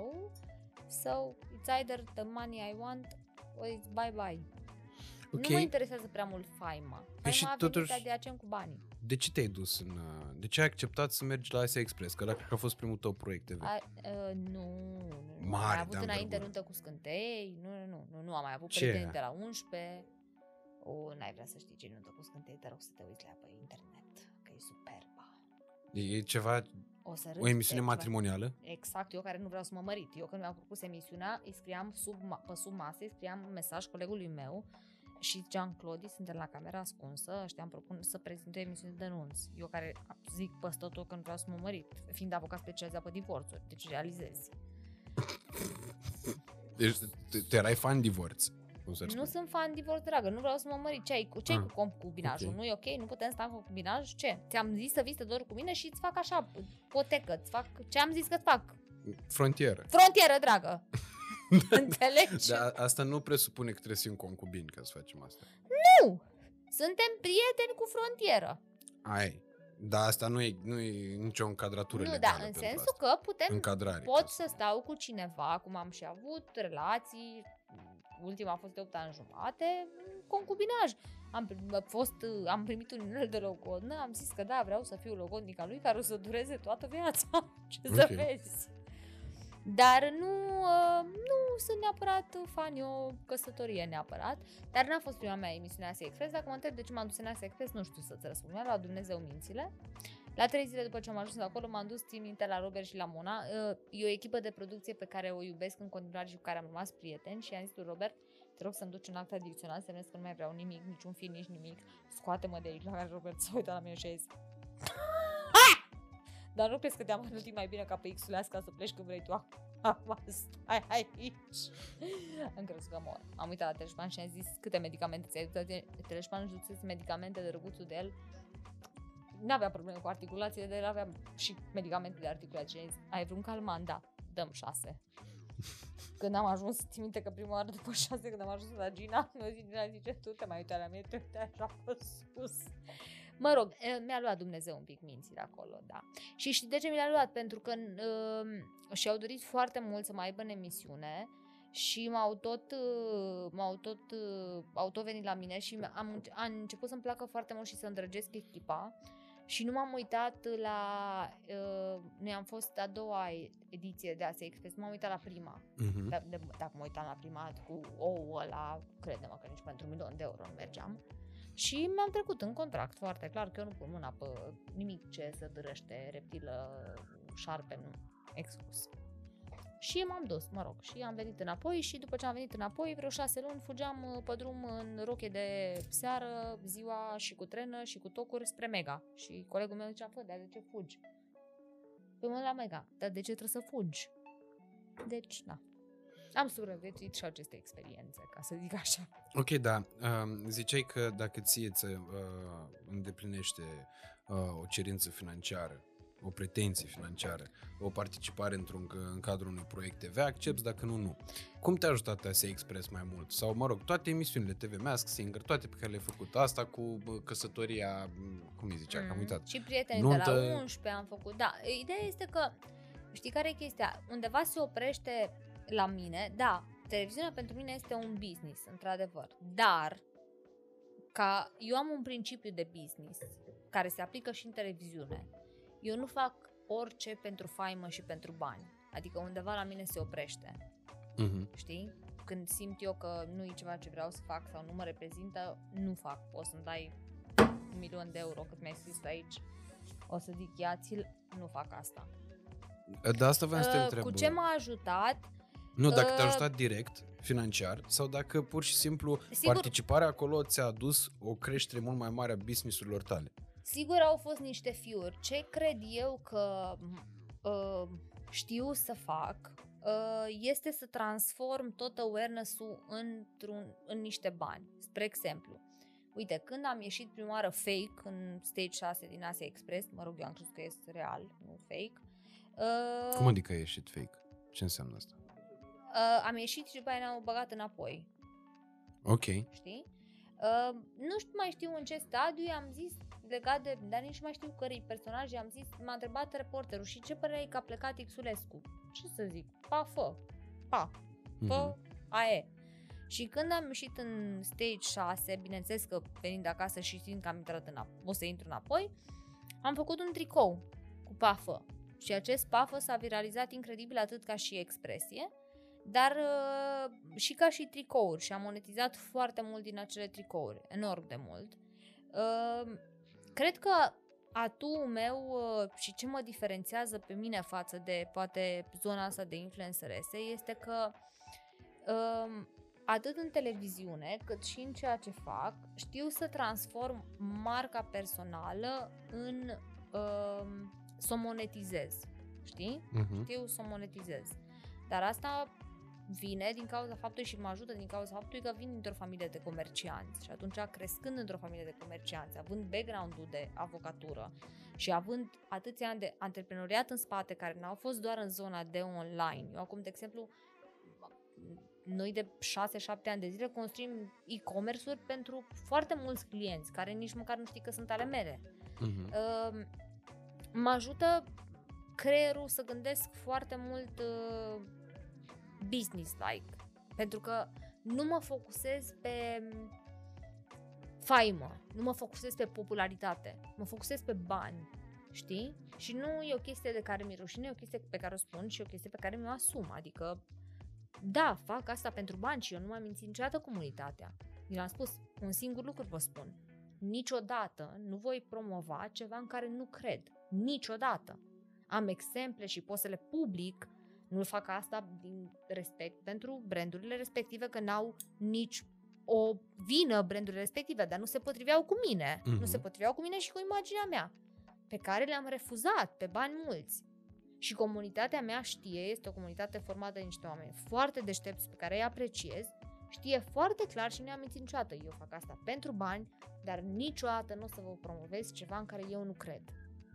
B: So, it's either the money I want or it's bye-bye.
A: Ok,
B: Nu mă interesează prea mult faima. Faima
A: și
B: a venit
A: totuși-
B: de acem cu banii.
A: de ce te-ai dus în... uh, De ce ai acceptat să mergi la Asia Express? Că ăla cred că a fost primul tău proiect TV.
B: A, uh, nu, nu, nu. am
A: Mare
B: mai avut
A: de
B: înainte
A: anvergură.
B: nuntă cu scântei. Nu, nu, nu, nu, nu am mai avut
A: Ce
B: prieteni
A: era?
B: de la 11. O, n-ai vrea să știi ce nuntă cu scântei, te rog să te uiți la ea pe internet, că e superba.
A: E ceva,
B: O să
A: o
B: râzi
A: emisiune
B: de-
A: matrimonială?
B: Exact, eu care nu vreau să mă mărit. Eu când mi-am propus emisiunea, îi scriam sub, ma- pe sub masă, îi scriam mesaj colegului meu și Jean-Claude, suntem la camera ascunsă, ăștia îmi propun să prezint o emisiune de denunț. Eu care zic păstă tot că nu vreau să mă mărit, fiind avocat specializat pe divorțuri, deci realizezi.
A: Deci te, te erai fan divorț. Cum să
B: Nu sunt fan divorț, dragă, nu vreau să mă mărit. Ce ai cu, ce ai
A: Ah,
B: cu concubinajul?
A: ok.
B: Nu e ok? Nu putem sta în concubinaj? Ce? Ți-am zis să vii să te dormi cu mine și îți fac așa, potecă, îți fac ce am zis că-ți fac.
A: Frontieră.
B: Frontieră, dragă! Înțelegi?
A: Dar asta nu presupune că trebuie să fii un concubin ca să facem asta.
B: Nu! Suntem prieteni cu frontieră.
A: Ai. Dar asta nu e, nu e nicio încadratură
B: Nu,
A: legală
B: dar în
A: pentru
B: sensul
A: asta.
B: că putem,
A: Încadrare.
B: pot să stau cu cineva, cum am și avut relații, ultima a fost de 8 ani jumate, concubinaj. Am, prim- a fost, am primit un inel de logodnă, am zis că da, vreau să fiu logodnica lui care o să dureze toată viața. Ce să
A: Ok.
B: vezi. Dar nu, uh, nu sunt neapărat fan eu căsătorie neapărat, dar n-a fost prima mea emisiune Asia Express. Dacă mă întreb de ce m-am dus în Asia Express, nu știu să-ți răspund. Mi-a luat Dumnezeu mințile La trei zile după ce am ajuns acolo, m-am dus, țin minte, la Robert și la Mona. Uh, E o echipă de producție pe care o iubesc în continuare și cu care am rămas prieteni și am zis lui Robert, te rog să-mi duci un act adițional, semnez că nu mai vreau nimic, niciun film, nici nimic. Scoate-mă de aici, la care Robert s-a uitat la mine și a zis, dar nu crezi că te-am hărătit mai bine ca pe x ca să pleci când vrei tu acum stai aici. Am crezut că mor. Am uitat la teleșpan și am zis câte medicamente ți-ai dus. Teleșpanul își dusese medicamente de răguțul de el. N-avea probleme cu articulațiile, dar el avea și medicamente de articulație. Și am zis, ai vreun calmant? Da, dăm șase. Când am ajuns, țin minte că prima oară după șase, când am ajuns la Gina, mi-a zis, Gina zice, tu te mai uitai la mine, te uitai așa pe sus. Mă rog, e, mi-a luat Dumnezeu un pic minții de acolo, da. Și știi de ce mi l-a luat? Pentru că uh, și-au dorit foarte mult să mai aibă în emisiune și m-au tot, uh, m-au tot, uh, au tot venit la mine și am, am început să-mi placă foarte mult și să îndrăgesc echipa și nu m-am uitat la, uh, noi am fost a doua ediție de Asia Express, m-am uitat la prima.
A: Mhm.
B: Da, de, dacă mă uitam la prima cu ou ăla, crede-mă că nici pentru un milion de euro nu mergeam. Și mi-am trecut în contract foarte clar că eu nu pun mâna pe nimic ce să dărăște reptilă, șarpe, nu, exclus. Și m-am dus, mă rog, și am venit înapoi și după ce am venit înapoi, vreo șase luni, fugeam uh, pe drum în roche de seară, ziua și cu trenă și cu tocuri spre Mega. Și colegul meu zicea, fă, dar de ce fugi? Păi mă la Mega, dar de ce trebuie să fugi? Deci, da. Am supraviețuit și aceste experiențe, ca să zic așa.
A: Ok, da. Um, ziceai că dacă ție ți uh, îndeplinește uh, o cerință financiară, o pretenție financiară, o participare într-un, în cadrul unui proiect TV, accepti, dacă nu, nu. Cum te-a ajutat Asia Express mai mult? Sau, mă rog, toate emisiunile TV, Mask Singer, toate pe care le-ai făcut, asta cu bă, căsătoria, m, cum îi zicea, că am
B: Mm.
A: uitat.
B: Și prietenii de
A: Nuntă-
B: la 11 am făcut. Da, ideea este că, știi care e chestia? Undeva se oprește la mine, da, televiziunea pentru mine este un business, într-adevăr. Dar, ca eu am un principiu de business care se aplică și în televiziune. Eu nu fac orice pentru faimă și pentru bani. Adică undeva la mine se oprește
A: Mhm.
B: știi? Când simt eu că nu e ceva ce vreau să fac sau nu mă reprezintă, nu fac. O să-mi dai un milion de euro cât mi-ai scris aici. O să zic, ia ți nu fac asta.
A: De asta vreau să te
B: Uh,
A: întreb.
B: Cu ce m-a ajutat?
A: Nu, dacă te-a
B: Uh,
A: ajutat direct, financiar, sau dacă pur și simplu
B: Sigur.
A: participarea acolo ți-a adus o creștere mult mai mare a business-urilor tale.
B: Sigur au fost niște fiuri. Ce cred eu că uh, știu să fac uh, este să transform tot awareness-ul într-un, în niște bani. Spre exemplu, uite, când am ieșit prima oară fake în Stage 6 din Asia Express, mă rog, eu am crezut că este real, nu fake, uh,
A: Cum adică ai ieșit fake? Ce înseamnă asta?
B: Uh, am ieșit și după aia ne-au băgat înapoi.
A: Ok.
B: știi? Uh, nu știu mai știu în ce stadiu am zis legat de, dar nici nu mai știu cărei personaje, am zis, m-a întrebat reporterul și ce părere ai că a plecat Xulescu? Ce să zic? Pa, fă, pa, fă,
A: Mhm.
B: ae. Și când am ieșit în stage 6, bineînțeles că venind acasă și știind că am intrat în o să intru înapoi, am făcut un tricou cu pafă. Și acest pafă s-a viralizat incredibil atât ca și expresie, dar uh, și ca și tricouri și am monetizat foarte mult din acele tricouri, enorm de mult. Uh, cred că atul meu uh, și ce mă diferențiază pe mine față de poate zona asta de influencerese este că um, atât în televiziune cât și în ceea ce fac, știu să transform marca personală în um, să o monetizez. Știi?
A: Mhm.
B: știu să o monetizez. Dar asta vine din cauza faptului și mă ajută din cauza faptului că vin dintr-o familie de comercianți și atunci crescând într-o familie de comercianți, având background-ul de avocatură și având atâția ani de antreprenoriat în spate care n-au fost doar în zona de online. Eu acum, de exemplu, noi de 6-7 ani de zile construim e-commerce-uri pentru foarte mulți clienți care nici măcar nu știi că sunt ale mele.
A: Mhm.
B: Uh, mă ajută creierul să gândesc foarte mult uh, business-like. Pentru că nu mă focusez pe faimă, nu mă focusez pe popularitate, mă focusez pe bani, știi? Și nu e o chestie de care mi-e rușine, e o chestie pe care o spun și e o chestie pe care mi-o asum. Adică, da, fac asta pentru bani și eu nu m-am mințit niciodată comunitatea. Mi l-am spus, un singur lucru vă spun. Niciodată nu voi promova ceva în care nu cred. Niciodată. Am exemple și pot să le public. Nu fac asta din respect pentru brandurile respective, că n-au nici o vină brandurile respective, dar nu se potriveau cu mine.
A: Mhm.
B: Nu se potriveau cu mine și cu imaginea mea, pe care le-am refuzat pe bani mulți. Și comunitatea mea știe, este o comunitate formată de niște oameni foarte deștepți pe care îi apreciez, știe foarte clar și nu am mințit niciodată. Eu fac asta pentru bani, dar niciodată nu o să vă promovez ceva în care eu nu cred.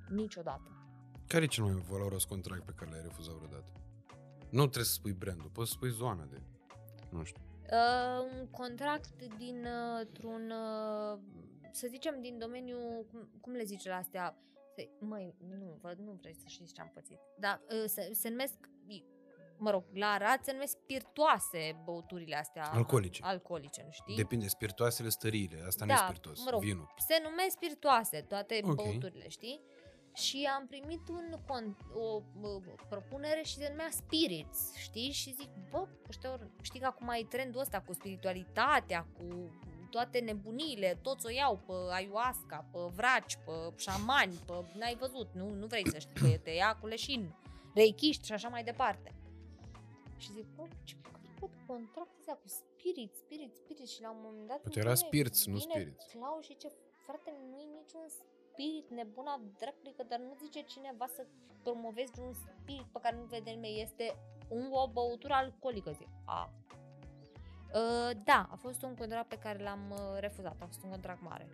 B: Niciodată.
A: Care e cel mai valoros contract pe care l-ai refuzat vreodată? Nu trebuie să spui brandul, poți să spui zona de... Nu știu.
B: Uh, un contract dintr-un, uh, să zicem, din domeniul, cum, cum le zice la astea? Se, măi, nu, vă, nu vreți să știți ce am pățit. Dar uh, se, se numesc, mă rog, la Arad se numesc spiritoase băuturile astea.
A: Alcoolice.
B: Alcoolice, nu știi?
A: Depinde, spiritoasele stăriile, asta nu e
B: Da,
A: spiritos,
B: mă rog.
A: vinul.
B: se numesc spiritoase, toate
A: Ok.
B: băuturile, știi? Și am primit un con- o, o propunere și se numea Spirits, știi? Și zic, bă, ăștia, ori- știi că acum ai trendul ăsta cu spiritualitatea, cu toate nebunile, toți o iau pe ayahuasca, pe vraci, pe șamani, pe... N-ai văzut, nu, nu vrei să știi că te ia cu leșin, reichiști și așa mai departe. Și zic, bă, ce bă, contract ăsta cu spirit, spirit, spirit și la un moment dat...
A: Poate
B: îmi
A: era
B: vine-
A: spirits, nu
B: vine
A: spirits.
B: Clau și ce frate, nu e niciun spirit nebuna dracului, că dar nu zice cineva să promovezi un spirit pe care nu vede nimeni, este un, o băutură alcoolică, zic. A. Uh, da, a fost un contract pe care l-am uh, refuzat, a fost un contract mare.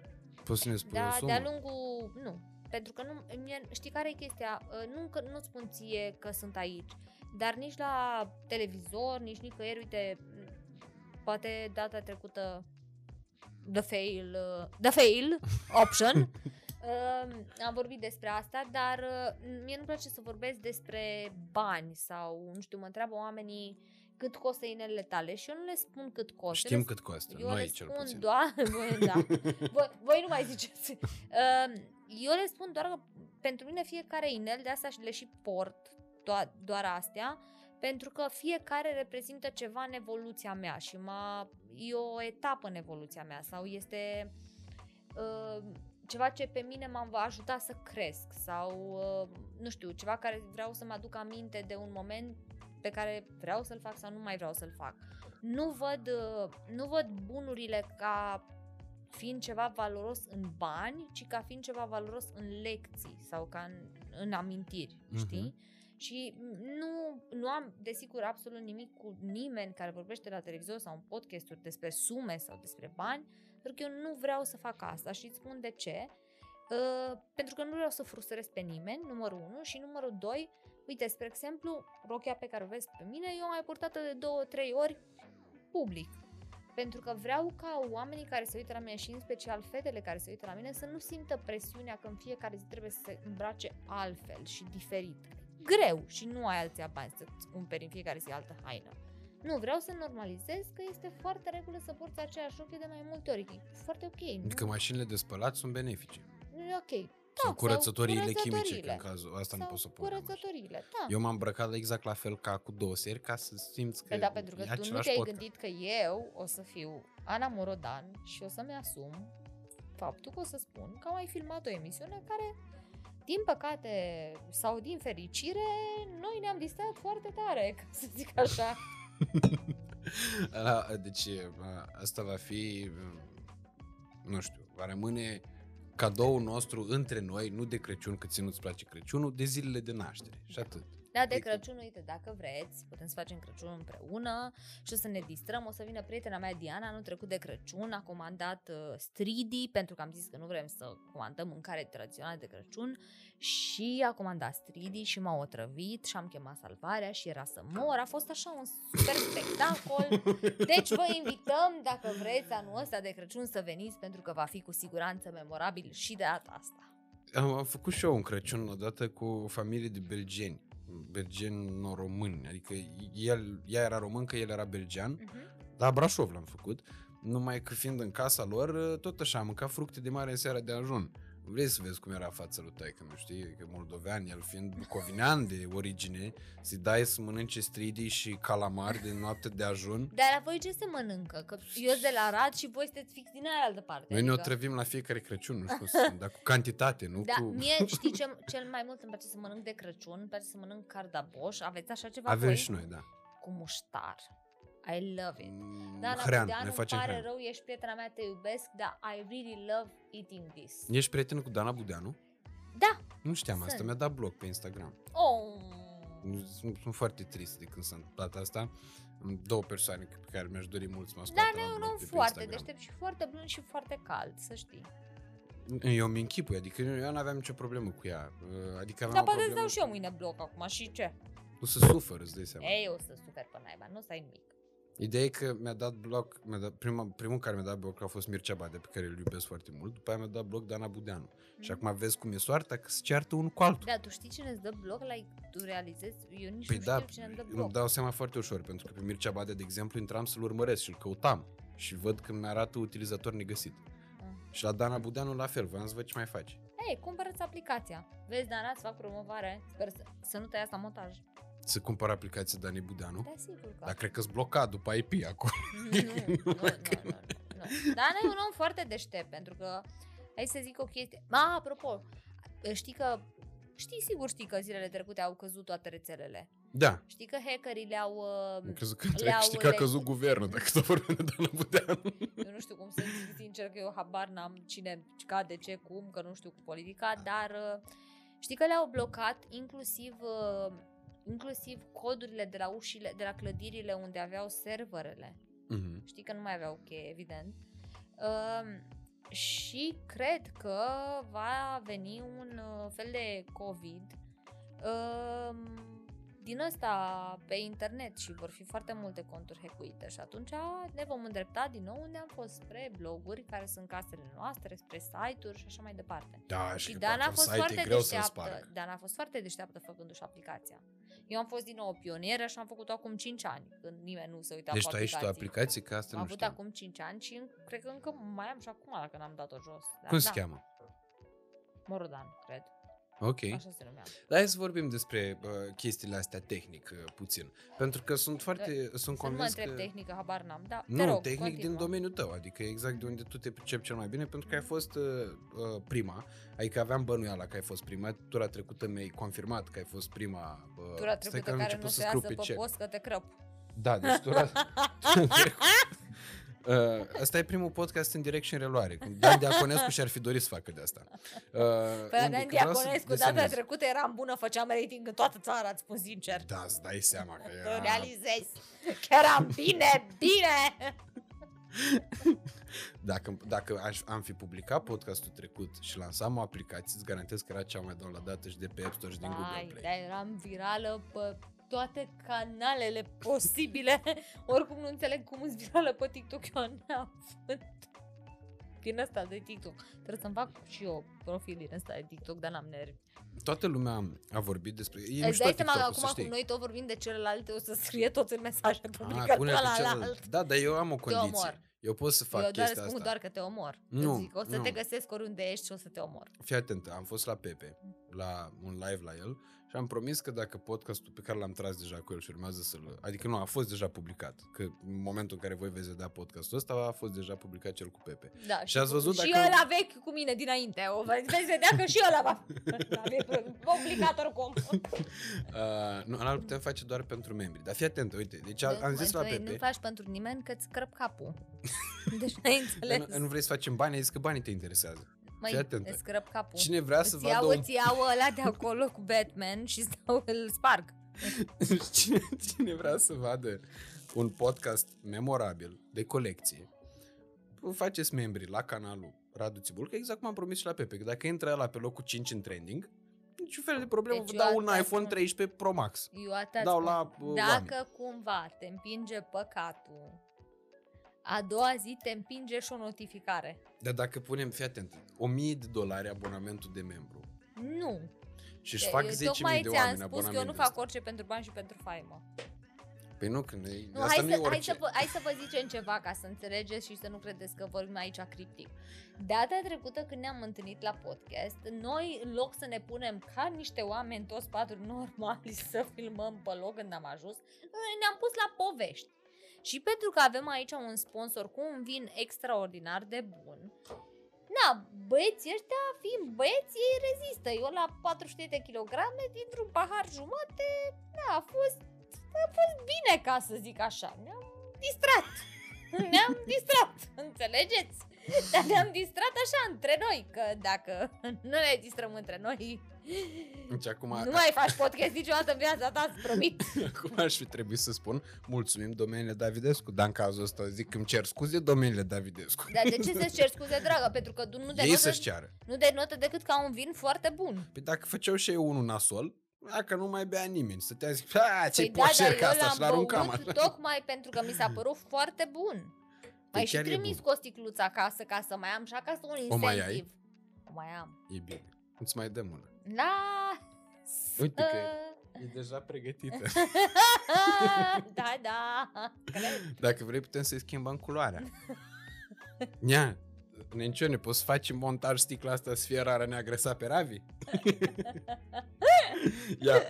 A: Poți să ne spui o
B: Da,
A: sumă?
B: de-a lungul, nu. Pentru că nu, mie, știi care e chestia? Uh, Nu că nu spun ție că sunt aici, dar nici la televizor, nici nicăieri, uite, m, poate data trecută the fail, uh, the fail option, uh, am vorbit despre asta, dar uh, mie nu-mi place să vorbesc despre bani sau, nu știu, mă întreabă oamenii cât costă inelele tale și eu nu le spun cât costă.
A: Știm
B: le
A: cât costă,
B: eu
A: noi
B: le
A: cel
B: spun
A: puțin.
B: doar, voi, da, voi, voi nu mai ziceți. Uh, Eu le spun doar că pentru mine fiecare inel, de asta și le și port, doar, doar astea, pentru că fiecare reprezintă ceva în evoluția mea și m-a, e o etapă în evoluția mea sau este uh, ceva ce pe mine m-a va ajuta să cresc sau, uh, nu știu, ceva care vreau să mă aduc aminte de un moment pe care vreau să-l fac sau nu mai vreau să-l fac. Nu văd, uh, nu văd bunurile ca fiind ceva valoros în bani, ci ca fiind ceva valoros în lecții sau ca în, în amintiri,
A: Mhm.
B: știi? Și nu, nu am, desigur, absolut nimic cu nimeni care vorbește la televizor sau în podcasturi despre sume sau despre bani, pentru că eu nu vreau să fac asta și îți spun de ce. Uh, pentru că nu vreau să frustrez pe nimeni, numărul 1, și numărul 2, uite, spre exemplu, rochia pe care o vezi pe mine, eu am mai purtat-o de două, trei ori public. Pentru că vreau ca oamenii care se uită la mine și în special fetele care se uită la mine să nu simtă presiunea că în fiecare zi trebuie să se îmbrace altfel și diferit. Greu și nu ai alții bani să-ți cumperi în fiecare zi altă haină. Nu, vreau să normalizez că este foarte regulă să porți aceeași rochie de mai multe ori. E foarte ok. Nu,
A: Adică mașinile de spălat sunt benefice.
B: nu e ok.
A: sau curățătoriile chimice, că
B: curățătorile.
A: în cazul ăsta nu
B: Sau
A: pot să pun.
B: curățătorile, da.
A: Eu m-am îmbrăcat exact la fel ca cu două seri ca să simți că
B: Păi da, pentru că
A: e
B: tu nu
A: același
B: te-ai
A: podcast.
B: gândit că eu o să fiu Ana Morodan și o să-mi asum faptul că o să spun că am mai filmat o emisiune care, din păcate sau din fericire, noi ne-am distrat foarte tare, ca să zic așa.
A: Ala, deci a, asta va fi, nu știu, va rămâne cadoul nostru între noi, nu de Crăciun, că ție nu-ți place Crăciunul, de zilele de naștere. Și atât.
B: Da, de
A: Adică-
B: Crăciun, uite, dacă vreți, putem să facem Crăciun împreună și o să ne distrăm. O să vină prietena mea, Diana, anul trecut de Crăciun, a comandat uh, stridi, pentru că am zis că nu vrem să comandăm mâncare tradițională de Crăciun și a comandat stridi și m-a otrăvit și am chemat salvarea și era să mor. A fost așa un super spectacol. Deci vă invităm, dacă vreți, anul ăsta de Crăciun să veniți, pentru că va fi cu siguranță memorabil și de data asta.
A: Am, am făcut și eu un Crăciun odată cu o familie de belgeni, belgeni români, adică el, ea era româncă, el era belgean,
B: Uh-huh.
A: la Brașov l-am făcut, numai că fiind în casa lor, tot așa, am mâncat fructe de mare în seara de ajun. Vrei să vezi cum era fața lui taică nu știi? Că moldovean, el fiind bucovinean de origine, să-i dai să mănânce stridii și calamari de noapte de ajun.
B: Dar la voi ce se mănâncă? Că eu sunt de la Arad și voi sunteți fix din aia altă parte.
A: Noi ne
B: adică-
A: otrăvim la fiecare Crăciun, nu știu, să- dar cu cantitate, nu
B: Da,
A: cu...
B: mie știi ce, cel mai mult îmi place să mănânc de Crăciun, îmi place să mănânc cardaboș. Aveți așa ceva
A: Avem
B: voi?
A: și noi, da.
B: Cu muștar. I love it.
A: Mm,
B: Dana
A: Hrean,
B: Budeanu,
A: ne
B: îmi
A: facem
B: pare
A: hrean.
B: rău, ești prietena mea, te iubesc, dar I really love eating this.
A: Ești prieten cu Dana Budeanu?
B: Da.
A: Nu știam asta,
B: Sunt.
A: mi-a dat bloc pe Instagram.
B: Oh.
A: Sunt, sunt foarte trist de când sunt data asta. Am două persoane pe care mi-aș dori mult să mă
B: Da,
A: scoată
B: nu e
A: la
B: un
A: bloc
B: om
A: de pe
B: foarte
A: Instagram.
B: deștept și foarte blând și foarte cald, să știi.
A: Eu mi închipui, adică eu nu aveam nicio problemă cu ea. Uh, Adică aveam
B: Dar
A: o
B: poate îți
A: problemă
B: dau și eu mâine bloc acum și ce?
A: Nu să sufăr, îți dai seama.
B: Ei, eu o să super pe naiba, nu stai nimic.
A: Ideea e că mi-a dat bloc, mi-a dat, prima, primul care mi-a dat bloc a fost Mircea Bade, pe care îl iubesc foarte mult, după aia mi-a dat bloc Dana Budeanu. Și
B: Mm.
A: acum vezi cum e soarta, că se ceartă unul cu altul.
B: Da, tu știi cine îți dă bloc? Like, tu realizezi? Eu nici
A: Păi
B: nu
A: da,
B: știu cine îmi dă
A: îmi
B: bloc.
A: dau seama foarte ușor, pentru că pe Mircea Bade, de exemplu, intram să-l urmăresc și îl căutam. Și văd că mi-arată utilizator negăsit.
B: Mm.
A: Și la Dana Budeanu la fel, voiam să văd ce mai faci.
B: Ei, cumpărăți aplicația. Vezi, Dana, îți fac promovare. Sper să, să nu te ia asta în montaj.
A: Să cumpăr aplicația Dani Budeanu.
B: Da, sigur că.
A: Dar cred că-s blocat după IP acolo.
B: Nu, nu, nu, nu, nu, nu. Dana e un om foarte deștept, pentru că, hai să zic o chestie. Ma, apropo, știi că, știi, sigur știi că zilele trecute au căzut toate rețelele.
A: Da.
B: Știi că hackerii le-au...
A: Am
B: Uh,
A: crezut că
B: Le-au
A: știi că a
B: le-
A: căzut guvernul, dacă tot vorbim de Dana Budeanu.
B: eu nu știu cum să zic sincer că eu habar n-am cine cade ce, cum, că nu știu cu politica, dar uh, știi că le-au blocat inclusiv uh, inclusiv codurile de la ușile, de la clădirile unde aveau serverele.
A: Mhm.
B: Știi că nu mai aveau cheie, evident. Um, și cred că va veni un uh, fel de COVID um, din ăsta pe internet și vor fi foarte multe conturi hackuite și atunci ne vom îndrepta din nou unde am fost spre bloguri care sunt casele noastre, spre site-uri și așa mai departe.
A: Da,
B: Și
A: că
B: Dan a
A: parcă
B: fost
A: site e
B: foarte
A: greu să-l
B: deșteaptă.
A: sparg.
B: Dan a fost foarte deșteaptă făcându-și aplicația. Eu am fost din nou o pionieră și am făcut-o acum 5 ani, când nimeni nu se uita
A: Deci
B: pe
A: tu ai și tu
B: aplicații.
A: aplicații, că asta
B: Am
A: nu
B: avut
A: știu.
B: acum 5 ani și în- cred că încă mai am și acum dacă n-am dat-o jos. Dar
A: Cum
B: da,
A: se cheamă?
B: Morodan, cred.
A: Ok.
B: Așa se numea.
A: Dar hai să vorbim despre uh, chestiile astea tehnic uh, puțin. Pentru că sunt foarte, sunt
B: Să nu mă
A: convins
B: întreb
A: că...
B: tehnică, habar n-am. Da, te
A: Nu,
B: rog,
A: tehnic
B: continuă.
A: din domeniul tău, adică exact de unde tu te pricepi cel mai bine, pentru că ai fost uh, uh, prima, adică aveam bănuiala că ai fost prima, tura trecută mi-ai confirmat că ai fost prima. Uh,
B: Tura
A: stai
B: trecută
A: că am
B: care
A: început
B: nu
A: să
B: se
A: scriu
B: iasă
A: pe
B: pe
A: chat.
B: post că te crăp.
A: Da, deci tura... Uh, asta e primul podcast în direct și în reluare. Când Dan Diaconescu și-ar fi dorit să facă de asta. Uh,
B: Păi
A: unde-
B: Dan
A: că vreau să
B: Diaconescu, data
A: desenez.
B: trecută eram bună, făceam rating în toată țara, îți spun sincer.
A: Da, îți dai seama că
B: Că
A: era...
B: realizezi că eram bine, bine!
A: Dacă, dacă aș, am fi publicat podcastul trecut și lansam o aplicație, îți garantez că era cea mai downloadată și de pe App Store și din Google
B: Ai,
A: Play.
B: dar eram virală pe toate canalele posibile. Oricum nu înțeleg cum îți virală pe TikTok, eu neavând din ăsta de TikTok. Trebuie să-mi fac și eu profil din ăsta de TikTok, dar n-am nervi.
A: Toată lumea a vorbit despre... E
B: Îți
A: mișto
B: dai seama că
A: TikTok-ul, să
B: acum cum
A: știi.
B: noi tot vorbim de celelalte, o să scrie tot în mesaje
A: Ah,
B: publică
A: pune
B: la
A: pe
B: la
A: celălalt.
B: alt.
A: Da, dar eu am o condiție.
B: omor.
A: Eu pot să fac
B: eu doar
A: chestia
B: spun
A: asta.
B: doar că te omor.
A: Nu,
B: Îți zic, o să
A: nu.
B: te găsesc oriunde ești și o să te omor.
A: Fii atent, am fost la Pepe, la un live la el și am promis că dacă podcastul pe care l-am tras deja cu el și urmează să-l... Adică nu, a fost deja publicat. Că în momentul în care voi veți vedea podcastul ăsta, a fost deja publicat cel cu Pepe.
B: Da,
A: Și ați văzut
B: și
A: dacă-
B: ăla vechi cu mine dinainte. O veți veți vedea că și ăla va fi publicat oricum.
A: Uh, nu, ăla putem face doar pentru membri. Dar fii atent, uite, deci a, am zis la
B: Tu
A: Pepe...
B: Nu faci pentru nimeni că îți crăp capul. Deci n-ai
A: Dar
B: înțeles.
A: nu, nu vrei să facem bani, ai zis că banii te interesează.
B: Măi,
A: fii atentă.
B: îți crăp capul.
A: Cine vrea să
B: îți
A: vadă
B: iau,
A: un...
B: îți iau ăla de acolo cu Batman și stau, îl sparg.
A: cine, cine vrea să vadă un podcast memorabil de colecție, vă faceți membri la canalul Radu Țibul, că exact cum am promis și la Pepe, că dacă intră ăla pe locul 5 în trending, niciun fel de problemă,
B: Deci
A: vă
B: eu
A: dau un
B: atât
A: iPhone
B: spun.
A: 13 Pro Max.
B: Eu atât
A: Dau
B: spun.
A: la uh, oameni.
B: Dacă cumva te împinge păcatul, a doua zi te împinge și o notificare.
A: Dar dacă punem, fii atent, 1000 de dolari abonamentul de membru
B: Nu.
A: și își fac
B: Eu
A: 10.000
B: tocmai
A: de
B: ți-am
A: oameni
B: spus că eu nu
A: abonamentul
B: fac
A: ăsta.
B: orice pentru bani și pentru faimă.
A: Păi Păi nu, când e,
B: Nu,
A: asta
B: hai,
A: nu
B: să,
A: e
B: hai,
A: orice.
B: să, vă- hai să vă zicem ceva ca să înțelegeți și să nu credeți că vorbim aici criptic. Data trecută când ne-am întâlnit la podcast, noi în loc să ne punem ca niște oameni toți patru normali să filmăm pe loc când am ajuns, noi ne-am pus la povești. Și pentru că avem aici un sponsor cu un vin extraordinar de bun, Na, băieții ăștia, fiind băieți, ei rezistă. Eu la 400 de kilograme, dintr-un pahar jumate, na, a fost, a fost bine, ca să zic așa. Ne-am distrat. Ne-am distrat, înțelegeți? Dar ne-am distrat așa între noi, că dacă nu ne distrăm între noi,
A: Deci acum,
B: nu mai faci podcast niciodată în viața ta, îți promit.
A: acum aș fi trebuit să spun mulțumim domeniile Davidescu, dar în cazul ăsta zic că îmi cer scuze domeniile Davidescu.
B: Dar de ce să-ți ceri scuze, dragă? Pentru că tu nu
A: Ei
B: denotă,
A: să-și ceară.
B: nu denotă decât ca un vin foarte bun.
A: Păi dacă făceau și eu unul nasol, dacă nu mai bea nimeni, stătea zic, a, ce
B: Păi
A: păi
B: da,
A: poșer
B: dar
A: ca
B: eu
A: asta și
B: l-am
A: l-aruncam
B: băut
A: așa.
B: tocmai pentru că mi s-a părut foarte bun. Mai și
A: chiar e
B: trimis
A: bun.
B: cu o sticluță acasă ca să mai am și acasă un incentiv.
A: O mai ai?
B: O mai am.
A: E bine. Îți mai dăm una.
B: La...
A: Uite că e deja pregătită.
B: da, da. Cred.
A: Dacă vrei putem să-i schimbăm culoarea. Ia, Nencione, poți să faci în montaj sticla asta să fie rară neagră sa pe Ravi? Ia.